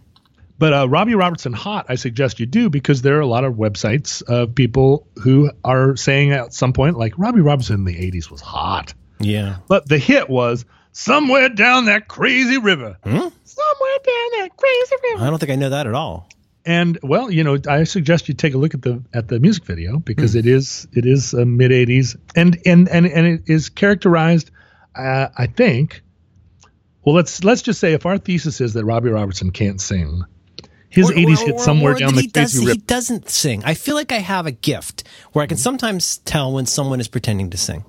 But uh, Robbie Robertson hot, I suggest you do because there are a lot of websites of people who are saying at some point like Robbie Robertson in the '80s was hot, Yeah. but the hit was somewhere down that crazy river. Hmm? Somewhere down that crazy river. I don't think I know that at all. And well, you know, I suggest you take a look at the at the music video Hmm. because it is it is uh, mid '80s and and and and it is characterized, uh, I think. Well, let's let's just say if our thesis is that Robbie Robertson can't sing, his Or- '80s or- hit somewhere or down the he does, He doesn't sing. I feel like I have a gift where I can sometimes tell when someone is pretending to sing.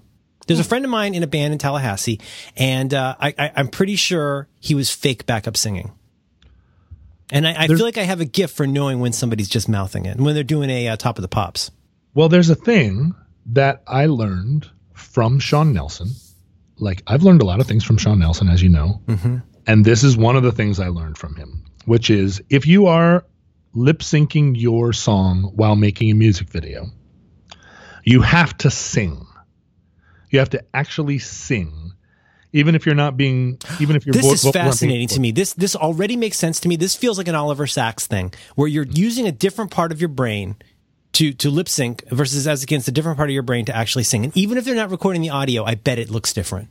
There's a friend of mine in a band in Tallahassee, and uh, I, I, I'm pretty sure he was fake backup singing. And I, I feel like I have a gift for knowing when somebody's just mouthing it, when they're doing a uh, top of the pops. Well, there's a thing that I learned from Sean Nelson. Like I've learned a lot of things from Sean Nelson, as you know, Mm-hmm. and this is one of the things I learned from him, which is if you are lip syncing your song while making a music video, you have to sing. You have to actually sing, even if you're not being, even if you're. This is fascinating to me. This this already makes sense to me. This feels like an Oliver Sacks thing, where you're using a different part of your brain to to lip sync versus as against a different part of your brain to actually sing. And even if they're not recording the audio, I bet it looks different.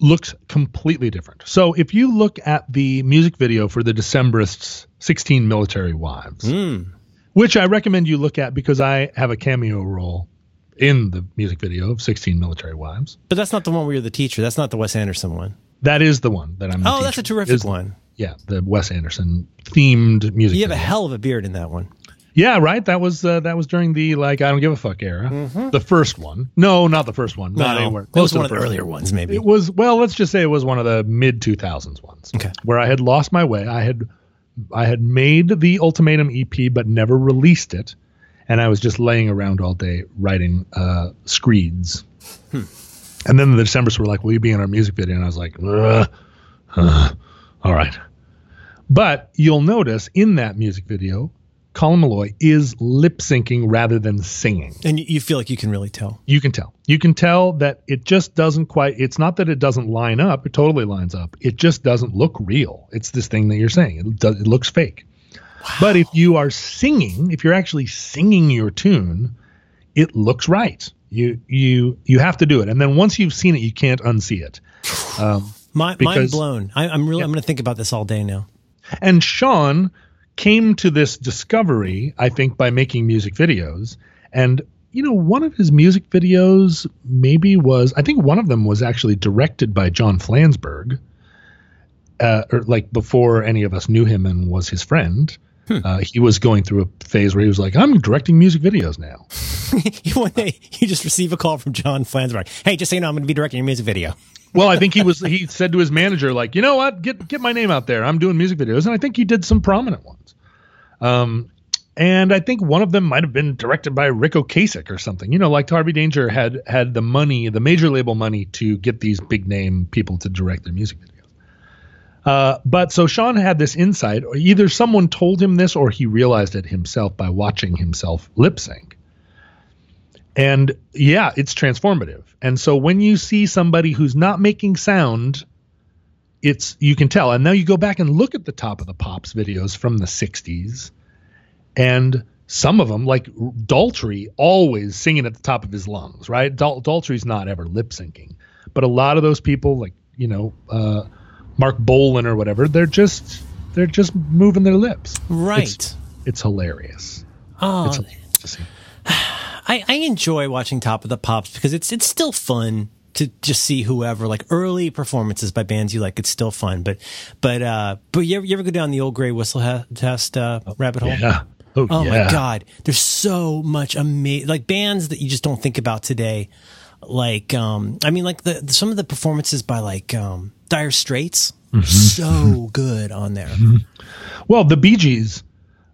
looks completely different. So if you look at the music video for the Decemberists' 16 Military Wives, hmm. which I recommend you look at because I have a cameo role in the music video of 16 Military Wives. But that's not the one where you're the teacher. That's not the Wes Anderson one. That is the one that I'm. Oh, that's a teacher. terrific Is- one. Yeah, the Wes Anderson themed music. You have a hell of a beard in that one. Yeah, right. That was uh, that was during the like I don't give a fuck era. The first one. No, not the first one. Not No, anywhere. That was close to one of the earlier ones, maybe. It was well, let's just say it was one of the mid 2000s ones. Okay. Where I had lost my way. I had I had made the Ultimatum EP but never released it, and I was just laying around all day writing uh, screeds. Hmm. And then the Decembers were like, "Will you be in our music video?" And I was like, "Ugh, uh, "All right." But you'll notice in that music video, Colin Meloy is lip syncing rather than singing And you- you feel like you can really tell. you can tell. You can tell that it just doesn't quite. It's not that it doesn't line up. It totally lines up. It just doesn't look real. It's this thing that you're saying. It, does, it looks fake. But if you are singing, if you're actually singing your tune, it looks right. You you you have to do it, and then once you've seen it, you can't unsee it. Um, My, mind blown. I, I'm really. I'm going to think about this all day now. And Sean came to this discovery, I think, by making music videos. And, you know, one of his music videos maybe was, I think one of them was actually directed by John Flansburgh, uh, or like before any of us knew him and was his friend. Uh, he was going through a phase where he was like, "I'm directing music videos now." One day, you just receive a call from John Flansburgh. Hey, just so you know, I'm going to be directing your music video. Well, I think he was. He said to his manager, like, "You know what? Get get my name out there. I'm doing music videos," and I think he did some prominent ones. Um, and I think one of them might have been directed by Ric Ocasek or something. You know, like Harvey Danger had had the money, the major label money, to get these big name people to direct their music videos. Uh, but so Sean had this insight, either someone told him this or he realized it himself by watching himself lip sync. And yeah, it's transformative. And so when you see somebody who's not making sound, it's you can tell. And now you go back and look at the top of the Pops videos from the 60s, and some of them, like Daltrey, always singing at the top of his lungs, right? Dal- Daltrey's not ever lip syncing. But a lot of those people, like, you know, uh, Marc Bolan or whatever, they're just they're just moving their lips. Right. It's, it's hilarious. Oh, It's hilarious. I, I enjoy watching Top of the Pops because it's it's still fun to just see whoever like early performances by bands you like. It's still fun, but but uh, but you ever, you ever go down the old gray whistle ha- test uh, rabbit hole? Yeah. Oh, Oh yeah. my god, there's so much amazing like bands that you just don't think about today. Like um, I mean, like the some of the performances by like um, Dire Straits, Mm-hmm. so good on there. Well, the Bee Gees,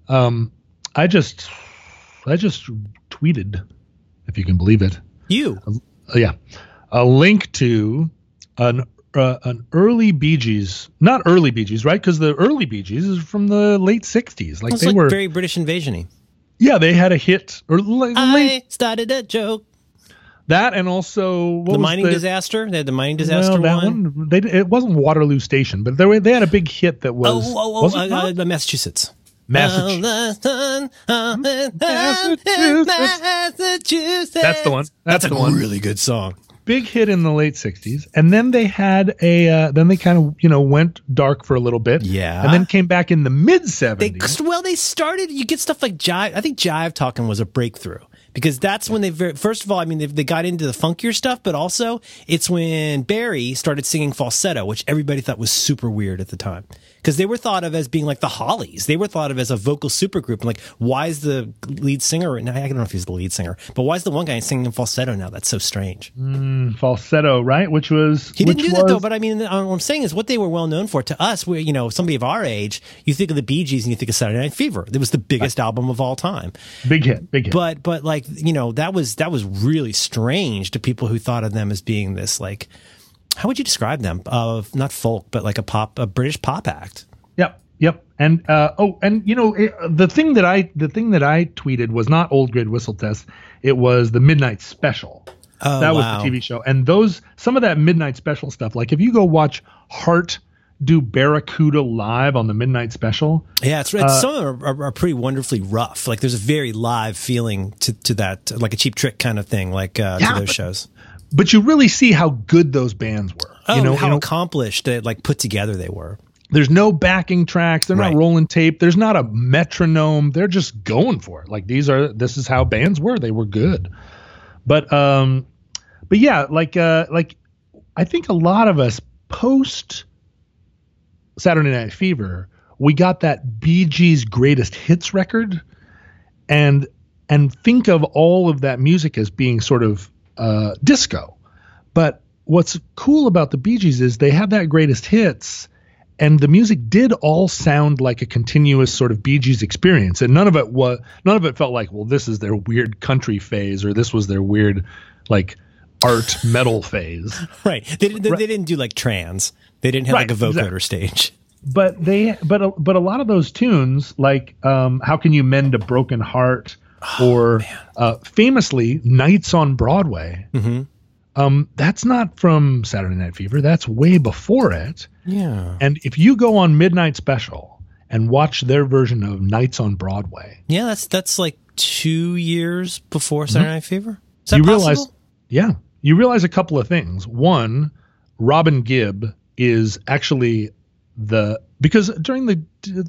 um, I just, I just tweeted, if you can believe it, You uh, yeah, a link to an uh, an early Bee Gees, not early Bee Gees, right? Because the early Bee Gees is from the late '60s. Like they like were, very British invasiony. yeah, they had a hit or like, late I started a joke. That, and also what The was mining the, disaster. They had the mining disaster well, that one. one. They it wasn't Waterloo Station, but they were, they had a big hit that was Oh, oh, oh, was it uh, not? uh, Massachusetts. Massachusetts. Massachusetts. That's the one. That's a the one. really good song. big hit in the late 60s and then they had a uh, then they kind of you know went dark for a little bit Yeah. and then came back in the mid They 70s well, they started. You get stuff like jive. I think jive talking was a breakthrough because that's when they ver- first of all. I mean, they, they got into the funkier stuff, but also it's when Barry started singing falsetto, which everybody thought was super weird at the time because they were thought of as being like the Hollies. They were thought of as a vocal supergroup. And like, why is the lead singer? And I don't know if he's the lead singer, but why is the one guy singing in falsetto now? That's so strange. falsetto right which was He didn't do that though, but I mean, uh, what I'm saying is what they were well known for. To us, we you know somebody of our age, you think of the Bee Gees and you think of Saturday Night Fever. It was the biggest album of all time. big hit big hit But but like you know that was that was really strange to people who thought of them as being this like how would you describe them? Of not folk, but like a pop, a British pop act. yep yep and uh, oh and you know it, the thing that i the thing that i tweeted was not Old Grey Whistle Test it was the midnight special Oh, that was wow. the tv show and those some of that midnight special stuff like if you go watch heart do barracuda live on the midnight special Yeah, it's, Uh, some of them are, are, are pretty wonderfully rough. Like there's a very live feeling to, to that, like a cheap trick kind of thing, like uh, Yeah, to those but- shows. But you really see how good those bands were. Oh, you know, how you know, accomplished, uh, like put together they were. there's no backing tracks. They're Right. not rolling tape. There's not a metronome. They're just going for it. Like these are this is how bands were. They were good. But um but yeah, like uh like I think a lot of us post Saturday Night Fever, we got that Bee Gees greatest hits record and and think of all of that music as being sort of uh, disco. But what's cool about the Bee Gees is they had that greatest hits, and the music did all sound like a continuous sort of Bee Gees experience, and none of it was none of it felt like, well, this is their weird country phase or this was their weird like art metal phase. Right. They, they, they didn't do like trans. They didn't have Right, like a vocoder exactly. stage. but they but a, but a lot of those tunes like um how can you mend a broken heart or uh famously nights on broadway. Um that's not from saturday night fever. That's way before it. Yeah. and if you go on midnight special and watch their version of nights on broadway. Yeah, that's that's like two years before Saturday Night Fever. Is that you possible? realize yeah. You realize a couple of things. One robin gibb is actually the because during the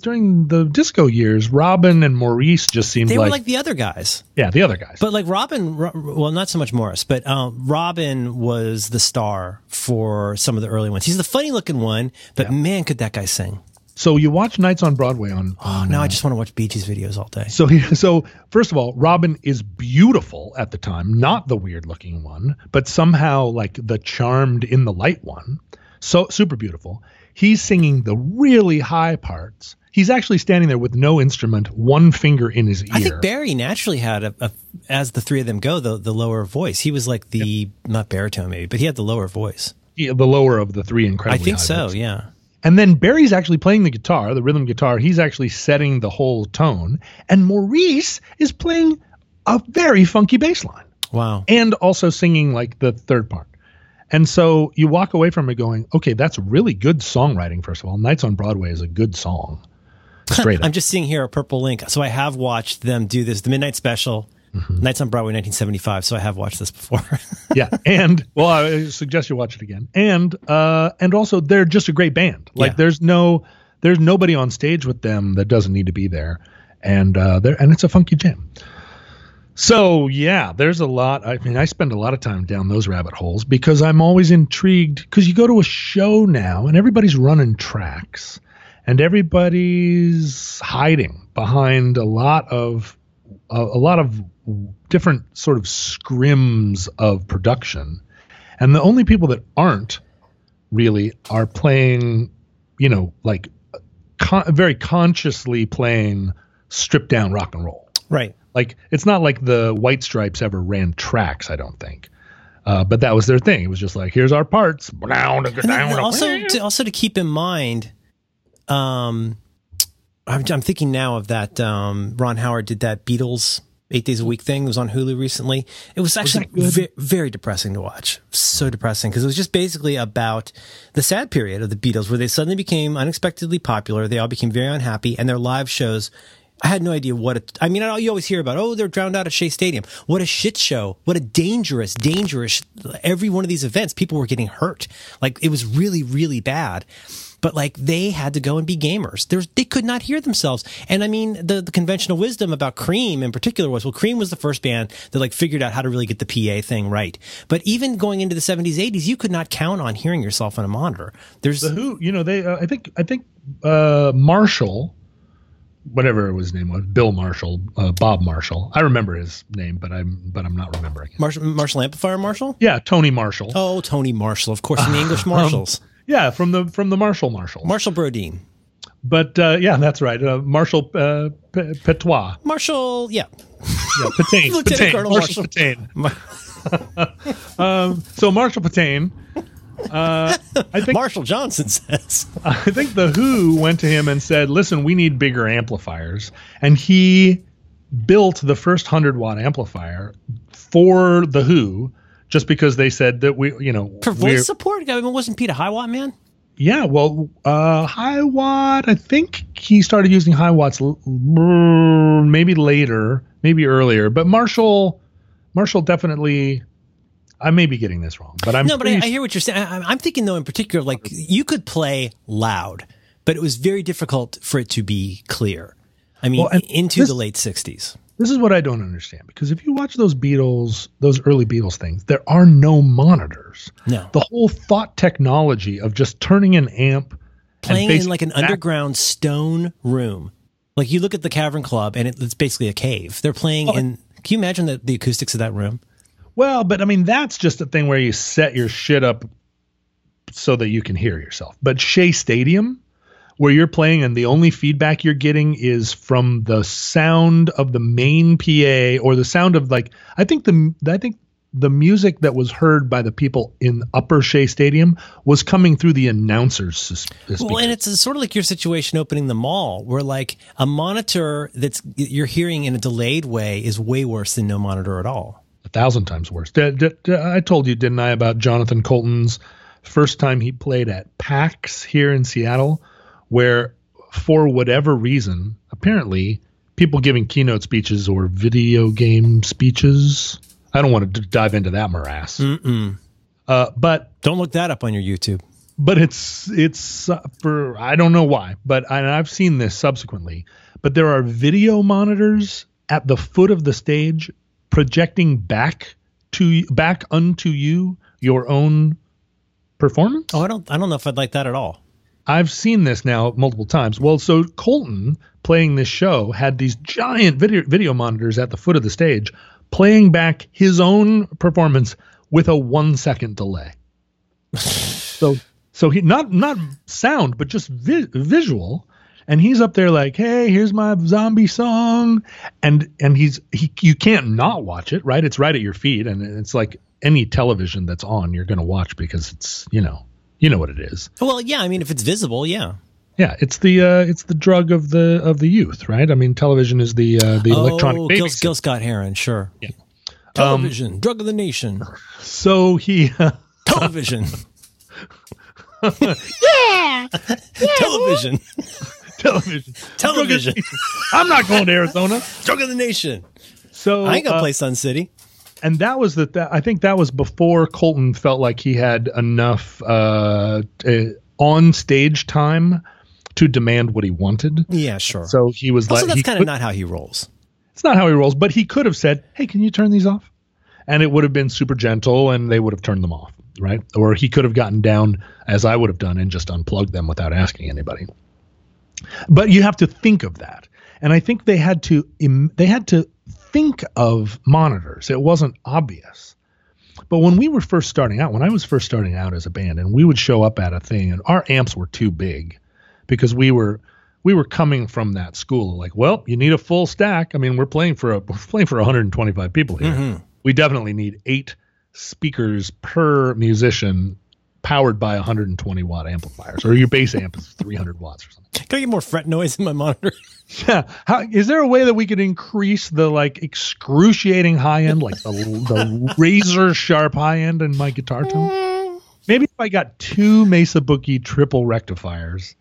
during the disco years robin and maurice just seemed like they like, were like the other guys. yeah the other guys But like Robin, well, not so much Maurice, but um, Robin was the star for some of the early ones. He's the funny looking one, but man, could that guy sing? So you watch Nights on Broadway on. Oh, now uh, I just want to watch Gees videos all day. So he, so first of all, Robin is beautiful at the time, not the weird looking one, but somehow like the charmed in the light one. So super beautiful. He's singing the really high parts. He's actually standing there with no instrument, one finger in his ear. I think Barry naturally had a, a as the three of them go, the the lower voice. He was like the not baritone maybe, but he had the lower voice. Yeah, the lower of the three incredibly I think so. voices. Yeah. And then Barry's actually playing the guitar, the rhythm guitar. He's actually setting the whole tone. And Maurice is playing a very funky bass line Wow. and also singing like the third part. And so you walk away from it going, okay, that's really good songwriting, first of all. Nights on Broadway is a good song. Straight I'm just seeing here a purple link. So I have watched them do this, the Midnight Special, Mm-hmm. Nights on Broadway 1975. So I have watched this before. yeah. And well, I suggest you watch it again. And uh and also they're just a great band. Like Yeah. there's no there's nobody on stage with them that doesn't need to be there. And uh there and it's a funky jam. So yeah, there's a lot. I mean, I spend a lot of time down those rabbit holes because I'm always intrigued. Because you go to a show now and everybody's running tracks, and everybody's hiding behind a lot of a, a lot of different sort of scrims of production, and the only people that aren't really are playing, you know, like con- very consciously playing stripped down rock and roll. right. Like it's not like the White Stripes ever ran tracks. I don't think. Uh, but that was their thing. It was just like, here's our parts. And also, to, also to keep in mind, um, I'm, I'm thinking now of that. Um, Ron Howard did that Beatles eight days a week thing. It was on Hulu recently. It was actually good? ve- very depressing to watch. So depressing because it was just basically about the sad period of the Beatles where they suddenly became unexpectedly popular. They all became very unhappy and their live shows. I had no idea what it, I mean, you always hear about, oh, they're drowned out at Shea Stadium. What a shit show. What a dangerous, dangerous, every one of these events, people were getting hurt. Like it was really, really bad. But like they had to go and be gamers. There's, they could not hear themselves. And I mean, the, the conventional wisdom about Cream in particular was, well, Cream was the first band that like figured out how to really get the PA thing right. But even going into the 70s, 80s, you could not count on hearing yourself on a monitor. There's, the Who, you know, they. Uh, I think. I think uh, Marshall, whatever his name was, Bill Marshall, uh, Bob Marshall. I remember his name, but I'm but I'm not remembering it. Marshall, Marshall Amplifier Marshall? Yeah, Tony Marshall. Oh, Tony Marshall, of course, in the English Marshalls. Yeah, from the from the Marshall Marshall. Marshall Brodeen. but uh, yeah, that's right. Uh, Marshall uh, P- Petois. Marshall, yeah. Yeah, Pétain. Lieutenant. Colonel Marshall Marshall. Um, so Marshall Pétain. Uh, I think Marshall Johnson says. I think the Who went to him and said, "Listen, we need bigger amplifiers," and he built the first hundred watt amplifier for the Who, just because they said that we, you know, For voice support? I mean, wasn't Pete a Hiwatt man? yeah, well, uh, Hiwatt. I think he started using Hiwatts l- maybe later, maybe earlier, but Marshall, Marshall definitely. I may be getting this wrong, but I'm No, but I, I hear what you're saying. I, I'm thinking though, in particular, like you could play loud, but it was very difficult for it to be clear. I mean, Well, into this- the late '60s. This is what I don't understand because if you watch those Beatles, those early Beatles things, there are no monitors. No, The whole thought technology of just turning an amp, and playing in like an back- underground stone room. Like you look at the Cavern Club, and it, it's basically a cave. They're playing in. Can you imagine the, the acoustics of that room? Well, but I mean that's just a thing where you set your shit up so that you can hear yourself. But Shea Stadium, where you're playing and the only feedback you're getting is from the sound of the main PA or the sound of like I think the I think the music that was heard by the people in Upper Shea Stadium was coming through the announcers. s- s- Well, and it's sort of like your situation opening the mall, where like a monitor that's you're hearing in a delayed way is way worse than no monitor at all. A thousand times worse. I told you, didn't I, about Jonathan Coulton's first time he played at PAX here in Seattle, where for whatever reason, apparently people giving keynote speeches or video game speeches. I don't want to d- dive into that morass. Mm-mm. Uh, but Don't look that up on your YouTube. but it's it's uh, for I don't know why, but and I've seen this subsequently. But there are video monitors at the foot of the stage projecting back to back unto you your own performance. Oh, I don't. I don't know if I'd like that at all. I've seen this now multiple times. Well, so Coulton playing this show had these giant video video monitors at the foot of the stage, playing back his own performance with a one second delay. so so he not not sound, but just vi- visual. And he's up there like, "Hey, here's my zombie song," and and he's he you can't not watch it, right? It's right at your feet, and it's like any television that's on, you're going to watch because it's you know you know what it is. Well, yeah, I mean, if it's visible, yeah. Yeah, it's the uh, it's the drug of the of the youth, right? I mean, television is the uh, the oh, electronic. Gil, Gil Scott Heron, sure. Yeah. Television, um, drug of the nation. So he uh, television. yeah. yeah. Television. Television. Television. I'm not going to Arizona. Drug of the nation. So I ain't gonna uh, play Sun City. and that was the. that. I think that was before Coulton felt like he had enough uh, uh, on stage time to demand what he wanted. Yeah, sure. So he was also, like, that's kind of not how he rolls. It's not how he rolls, but he could have said, "Hey, can you turn these off?" And it would have been super gentle, and they would have turned them off, right? Or he could have gotten down as I would have done and just unplugged them without asking anybody. But you have to think of that, and I think they had to im- they had to think of monitors. It wasn't obvious. But when we were first starting out, when I was first starting out as a band, and we would show up at a thing, and our amps were too big because we were we were coming from that school. Like, well, you need a full stack. I mean, we're playing for a we're playing for 125 people here. Mm-hmm. We definitely need eight speakers per musician, powered by 120 watt amplifiers, or your bass amp is 300 watts or something. Can I get more fret noise in my monitor? Yeah. How, is there a way that we could increase the like excruciating high end, like the, the razor sharp high end in my guitar tone? Maybe if I got two Mesa Boogie triple rectifiers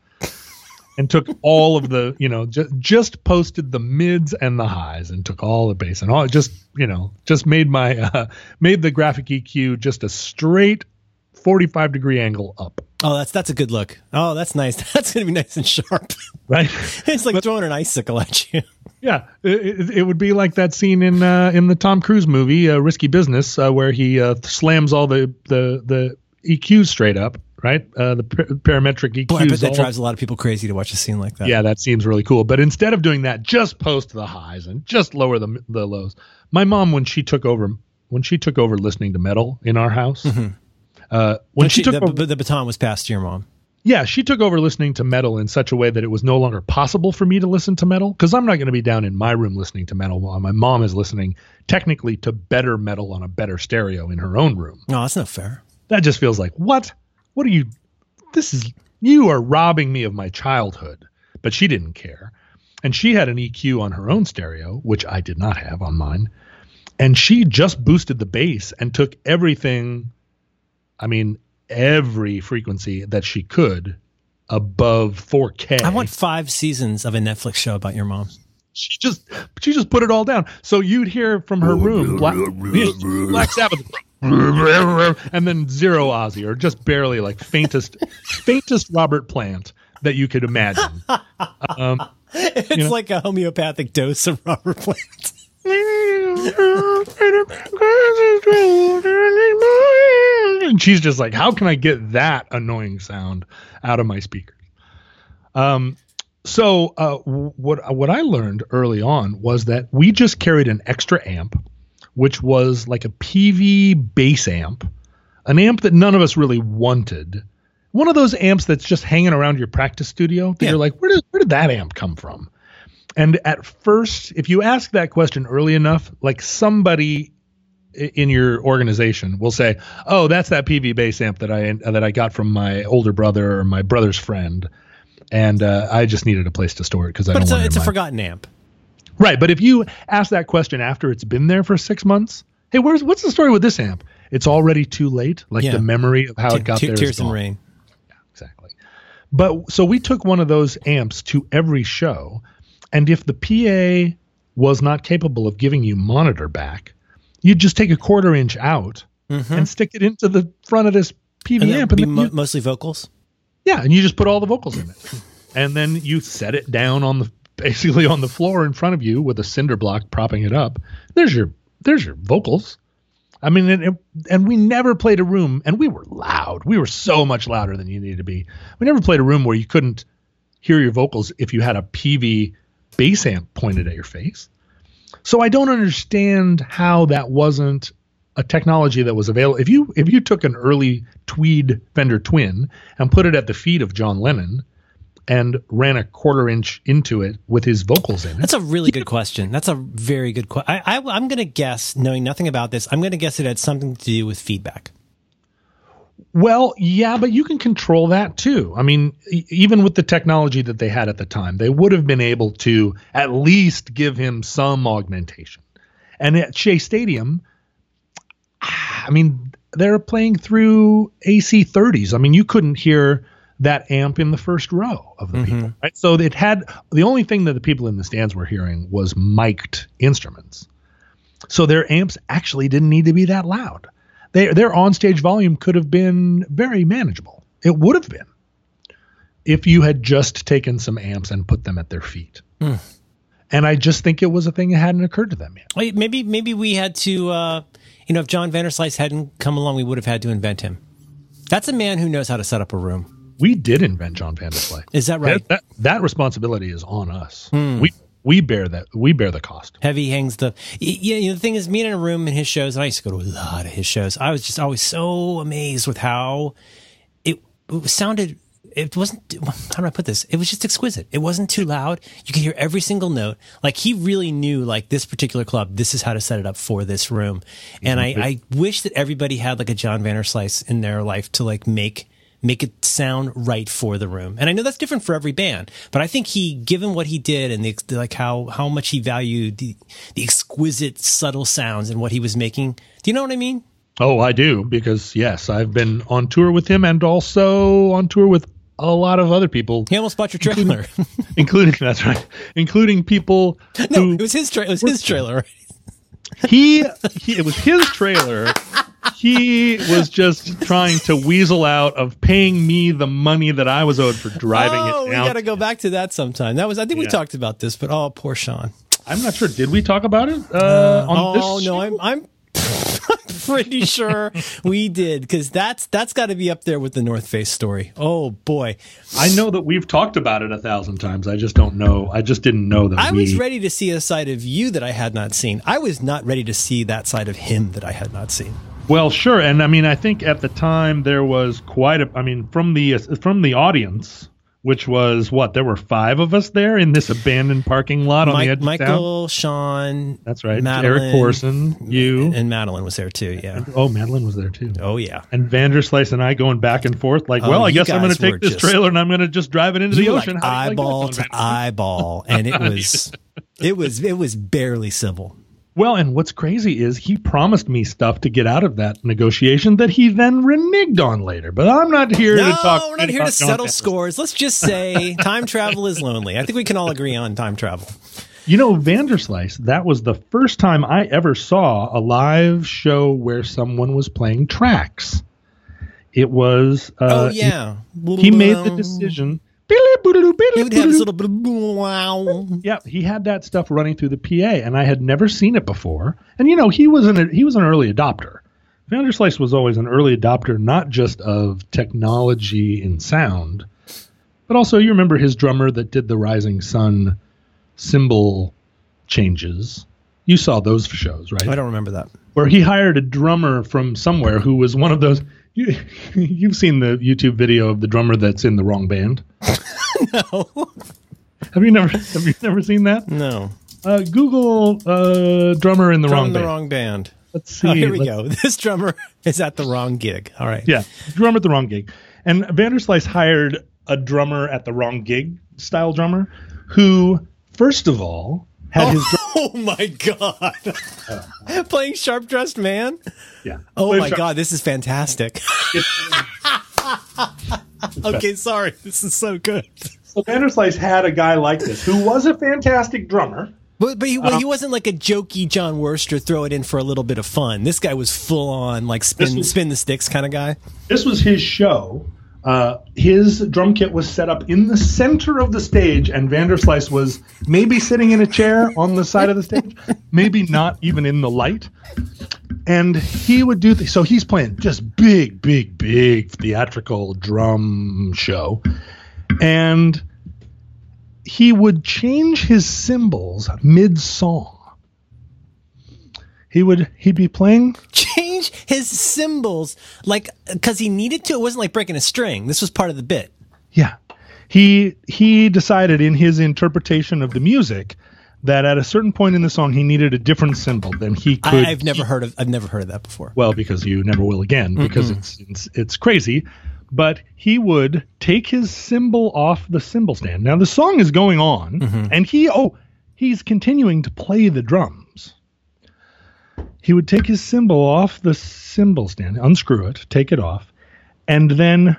and took all of the, you know, just just posted the mids and the highs and took all the bass and all just, you know, just made my uh, made the graphic EQ just a straight 45 degree angle up, Oh, that's that's a good look. Oh, that's nice. That's gonna be nice and sharp. right? it's like throwing an icicle at you. Yeah, it, it, would be like that scene in uh, in the Tom Cruise movie uh, Risky Business uh, where he uh, slams all the, the the EQs straight up, right? Uh, the par- parametric EQs. Boy, I bet that all- drives a lot of people crazy to watch a scene like that. yeah, that seems really cool. But instead of doing that, just post the highs and just lower the the lows. My mom, when she took over, when she took over listening to metal in our house, uh, when But she, she, took the, over, the baton was passed to your mom. yeah, she took over listening to metal in such a way that it was no longer possible for me to listen to metal because I'm not going to be down in my room listening to metal while my mom is listening technically to better metal on a better stereo in her own room. No, that's not fair. That just feels like what? What are you? This is you are robbing me of my childhood. But she didn't care, and she had an EQ on her own stereo, which I did not have on mine, and she just boosted the bass and took everything. I mean, every frequency that she could above 4K. I want five seasons of a Netflix show about your mom. she just she just put it all down. So you'd hear from her room Black, Black Sabbath, and then zero Ozzy, or just barely like faintest faintest Robert Plant that you could imagine. Um, It's know? like a homeopathic dose of Robert Plant. and she's just like, how can I get that annoying sound out of my speakers? Um, so uh, what what I learned early on was that we just carried an extra amp, which was like a Peavey bass amp, an amp that none of us really wanted. One of those amps that's just hanging around your practice studio. That Yeah. You're like, where did where did that amp come from? And at first, if you ask that question early enough, like somebody in your organization will say, "Oh, that's that Peavey bass amp that I that I got from my older brother or my brother's friend." And uh, I just needed a place to store it because I But don't it's a, it's a forgotten amp. Right, but if you ask that question after it's been there for six months, hey, where's what's the story with this amp? It's already too late. Like Yeah. the memory of how Te- it got te- there. is Tears and rain. Exactly. But so we took one of those amps to every show, and if the PA was not capable of giving you monitor back, you'd just take a quarter inch out and stick it into the front of this Peavey Mm-hmm. And amp, and be then mo- you- mostly vocals. yeah, and you just put all the vocals in it. And then you set it down on the basically on the floor in front of you with a cinder block propping it up. There's your there's your vocals. I mean, and, and we never played a room, and we were loud. We were so much louder than you needed to be. We never played a room where you couldn't hear your vocals if you had a Peavey bass amp pointed at your face. So I don't understand how that wasn't a technology that was available. If you if you took an early Tweed Fender Twin and put it at the feet of John Lennon and ran a quarter inch into it with his vocals in it. That's a really good question. That's a very good question. I, I, I'm going to guess, knowing nothing about this, I'm going to guess it had something to do with feedback. Well, yeah, but you can control that too. I mean, e- even with the technology that they had at the time, they would have been able to at least give him some augmentation. And at Shea Stadium, ah, I mean, they're playing through AC 30s. I mean, you couldn't hear that amp in the first row of the mm-hmm. people, right? So it had the only thing that the people in the stands were hearing was mic'd instruments. So their amps actually didn't need to be that loud. They, their onstage volume could have been very manageable. It would have been if you had just taken some amps and put them at their feet. And I just think it was a thing that hadn't occurred to them yet. Wait, maybe maybe we had to, uh, you know, if John Vanderslice hadn't come along, we would have had to invent him. That's a man who knows how to set up a room. We did invent John Vanderslice. Is that right? That, that, that responsibility is on us. We we bear that. We bear the cost. Heavy hangs the. Yeah, you know, the thing is, me in a room in his shows, and I used to go to a lot of his shows. I was just always so amazed with how it, it sounded. It wasn't. How do I put this? It was just exquisite. It wasn't too loud. You could hear every single note. Like he really knew, like this particular club, this is how to set it up for this room. And I, I wish that everybody had like a John Vanderslice in their life to like make make it sound right for the room. And I know that's different for every band, but I think he, given what he did and the, like how, how much he valued the, the exquisite, subtle sounds and what he was making. Do you know what I mean? Oh, I do because yes, I've been on tour with him and also on tour with a lot of other people, He almost bought your trailer. including that's right, including people no, it was his trailer. It was his trailer. he, he it was his trailer. He was just trying to weasel out of paying me the money that I was owed for driving oh, it Down. we got to go back to that sometime. That was, I think we talked about this, but oh, poor Sean. I'm not sure. Did we talk about it uh, on this? Oh no. I'm I'm pretty sure we did because that's that's got to be up there with the North Face story. Oh boy, I know that we've talked about it a thousand times. I just don't know. I just didn't know that I we. was ready to see a side of you that I had not seen. I was not ready to see that side of him that I had not seen. Well, sure, and I mean, I think at the time there was quite a. I mean, from the from the audience, which was what there were five of us there in this abandoned parking lot on the Mike, edge of town. Michael, Sean, That's right. Madeline, Eric Corson, you. and Madeline was there too. Yeah. oh, Madeline was there too. Oh yeah. And Vanderslice and I going back and forth, like, Oh, well, I guess I'm going to take this just- trailer and I'm going to just drive it into the ocean. like do like eyeball to eyeball, and it was it was it was barely civil. Well, and what's crazy is he promised me stuff to get out of that negotiation that he then reneged on later. But I'm not here No, to talk. No, we're not here to John settle scores. Let's just say time travel is lonely. I think we can all agree on time travel. You know, Vanderslice, that was the first time I ever saw a live show where someone was playing tracks. It was. Uh, oh yeah, He, he made the decision. He would have this little wow. Yeah, he had that stuff running through the PA, and I had never seen it before. And you know, he was an he was an early adopter. Vanderslice was always an early adopter, not just of technology and sound, but also you remember his drummer that did the Rising Sun cymbal changes. You saw those shows, right? I don't remember that. where he hired a drummer from somewhere who was one of those. You, you've seen the YouTube video of the drummer that's in the wrong band. No, Have you never? Have you never seen that? no. Uh, Google uh, drummer in the Drum wrong in the band. wrong band. Let's see. Oh, here we Let's- go. This drummer is at the wrong gig. All right. Yeah, drummer at the wrong gig. And Vanderslice hired a drummer at the wrong gig style drummer who, first of all, had his drum- Oh my god! Playing sharp dressed man. yeah. Oh Played my sharp- god, this is fantastic. okay, sorry. This is so good. So Vanderslice had a guy like this who was a fantastic drummer. But but he, well, he uh-huh. wasn't like a jokey Jon Wurster throw it in for a little bit of fun. This guy was full on like spin was- spin the sticks kind of guy. This was his show. Uh, his drum kit was set up in the center of the stage, and Vanderslice was maybe sitting in a chair on the side of the stage, maybe not even in the light. and he would do th- so he's playing just big big big theatrical drum show and he would change his cymbals mid song he would he'd be playing Change his cymbals, like because he needed to. It wasn't like breaking a string. This was part of the bit. yeah he he decided in his interpretation of the music that at a certain point in the song he needed a different cymbal than he could I, I've never heard of. I've never heard of that before. well because you never will again because it's, it's it's crazy but he would take his cymbal off the cymbal stand now the song is going on mm-hmm. and he oh he's continuing to play the drums he would take his cymbal off the cymbal stand unscrew it take it off and then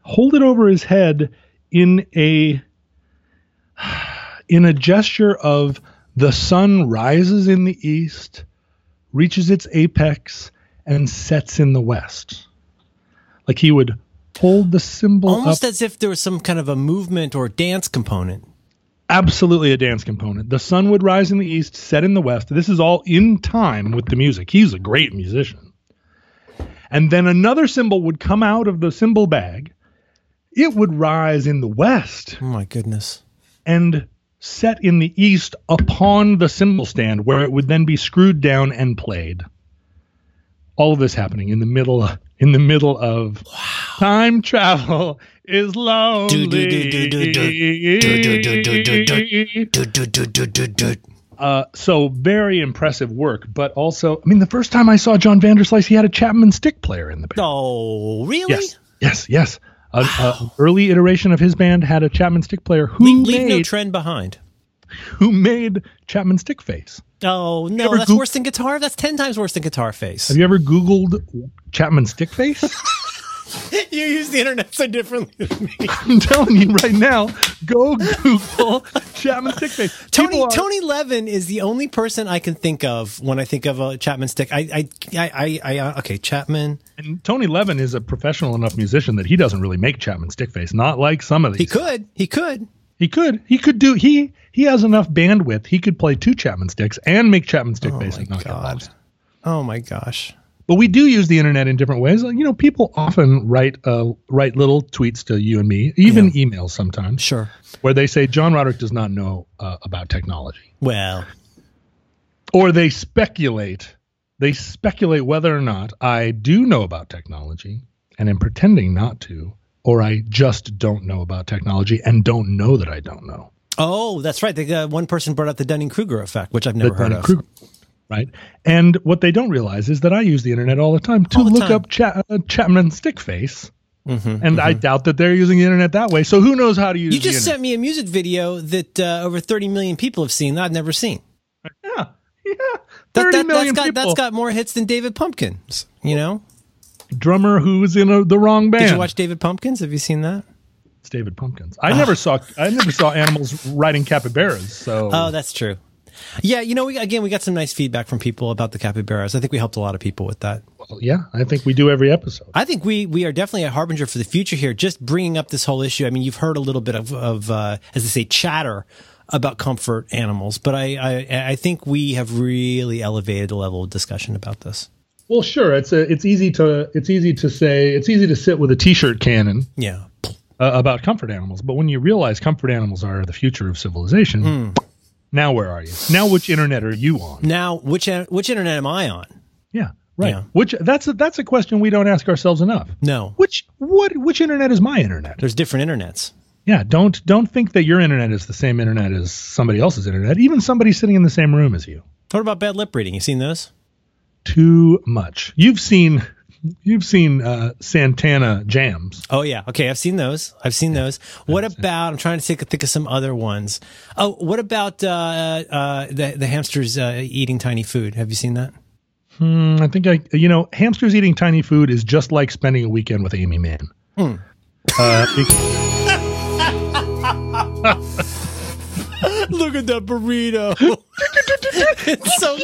hold it over his head in a in a gesture of the sun rises in the east reaches its apex and sets in the west. Like he would hold the cymbal Almost up, as if there was some kind of a movement or dance component. Absolutely a dance component. The sun would rise in the east, set in the west. This is all in time with the music. He's a great musician. And then another cymbal would come out of the cymbal bag. It would rise in the west Oh my goodness. and set in the east upon the cymbal stand where it would then be screwed down and played all of this happening in the middle in the middle of time travel is lonely uh, so very impressive work but also i mean the first time i saw john vanderslice he had a chapman stick player in the band Oh, really? yes yes yes an early iteration of his band had a chapman stick player who Leave, leave no trend behind. who made Chapman Stick Face. Oh no, that's Goog- worse than guitar. That's ten times worse than guitar face. Have you ever Googled Chapman Stick Face? you use the internet so differently than me. I'm telling you right now, go Google Chapman Stick Face. Tony are- Tony Levin is the only person I can think of when I think of a Chapman stick. I I I, I, I uh, okay Chapman. and Tony Levin is a professional enough musician that he doesn't really make Chapman Stick Face. Not like some of these. He could. He could. He could. He could do. He he has enough bandwidth. He could play two Chapman Sticks and make Chapman Stick Face my and knock it God. Oh my gosh. But we do use the internet in different ways. You know, people often write uh, write little tweets to you and me, even emails sometimes. Sure. where they say John Roderick does not know uh, about technology, Well, or they speculate. They speculate whether or not I do know about technology and am pretending not to, or I just don't know about technology and don't know that I don't know. oh, that's right. The, uh, one person brought up the Dunning Kruger effect, which I've never heard of. Dunning-Kruger, right? And what they don't realize is that I use the internet all the time to the look time. up Cha- uh, Chapman Stickface. Mm-hmm, and I doubt that they're using the internet that way. So who knows how to use You the just internet? sent me a music video that uh, over 30 million people have seen that I've never seen. yeah, yeah. That, 30 that, million that's got people. that's got more hits than David Pumpkins. You know? drummer who's in a, the wrong band. Did you watch David Pumpkins? Have you seen that? It's David Pumpkins. I never saw I never saw animals riding capybaras. So Oh, that's true. Yeah, you know, we, again, we got some nice feedback from people about the capybaras. I think we helped a lot of people with that. well, yeah, I think we do every episode. I think we we are definitely a harbinger for the future here. Just bringing up this whole issue. I mean, you've heard a little bit of, of uh, as they say, chatter about comfort animals, but I, I I think we have really elevated the level of discussion about this. Well, sure. It's a, it's easy to it's easy to say it's easy to sit with a t-shirt cannon Yeah. uh, about comfort animals, but when you realize comfort animals are the future of civilization, Hmm. Now where are you? Now which internet are you on? Now, which which internet am I on? Yeah, right. Yeah. Which that's a, that's a question we don't ask ourselves enough. No, Which what which internet is my internet? there's different internets. Yeah, don't don't think that your internet is the same internet as somebody else's internet, even somebody sitting in the same room as you. What about bad lip reading? You seen those? Too much. You've seen you've seen uh, Santana jams. Oh yeah, okay. I've seen those. I've seen those. What about? I'm trying to think, think of some other ones. Oh, what about uh, uh, the the hamsters uh, eating tiny food? Have you seen that? Mm, I think I you know hamsters eating tiny food is just like spending a weekend with Aimee Mann. Hmm. Uh, it- Look at that burrito. it's so.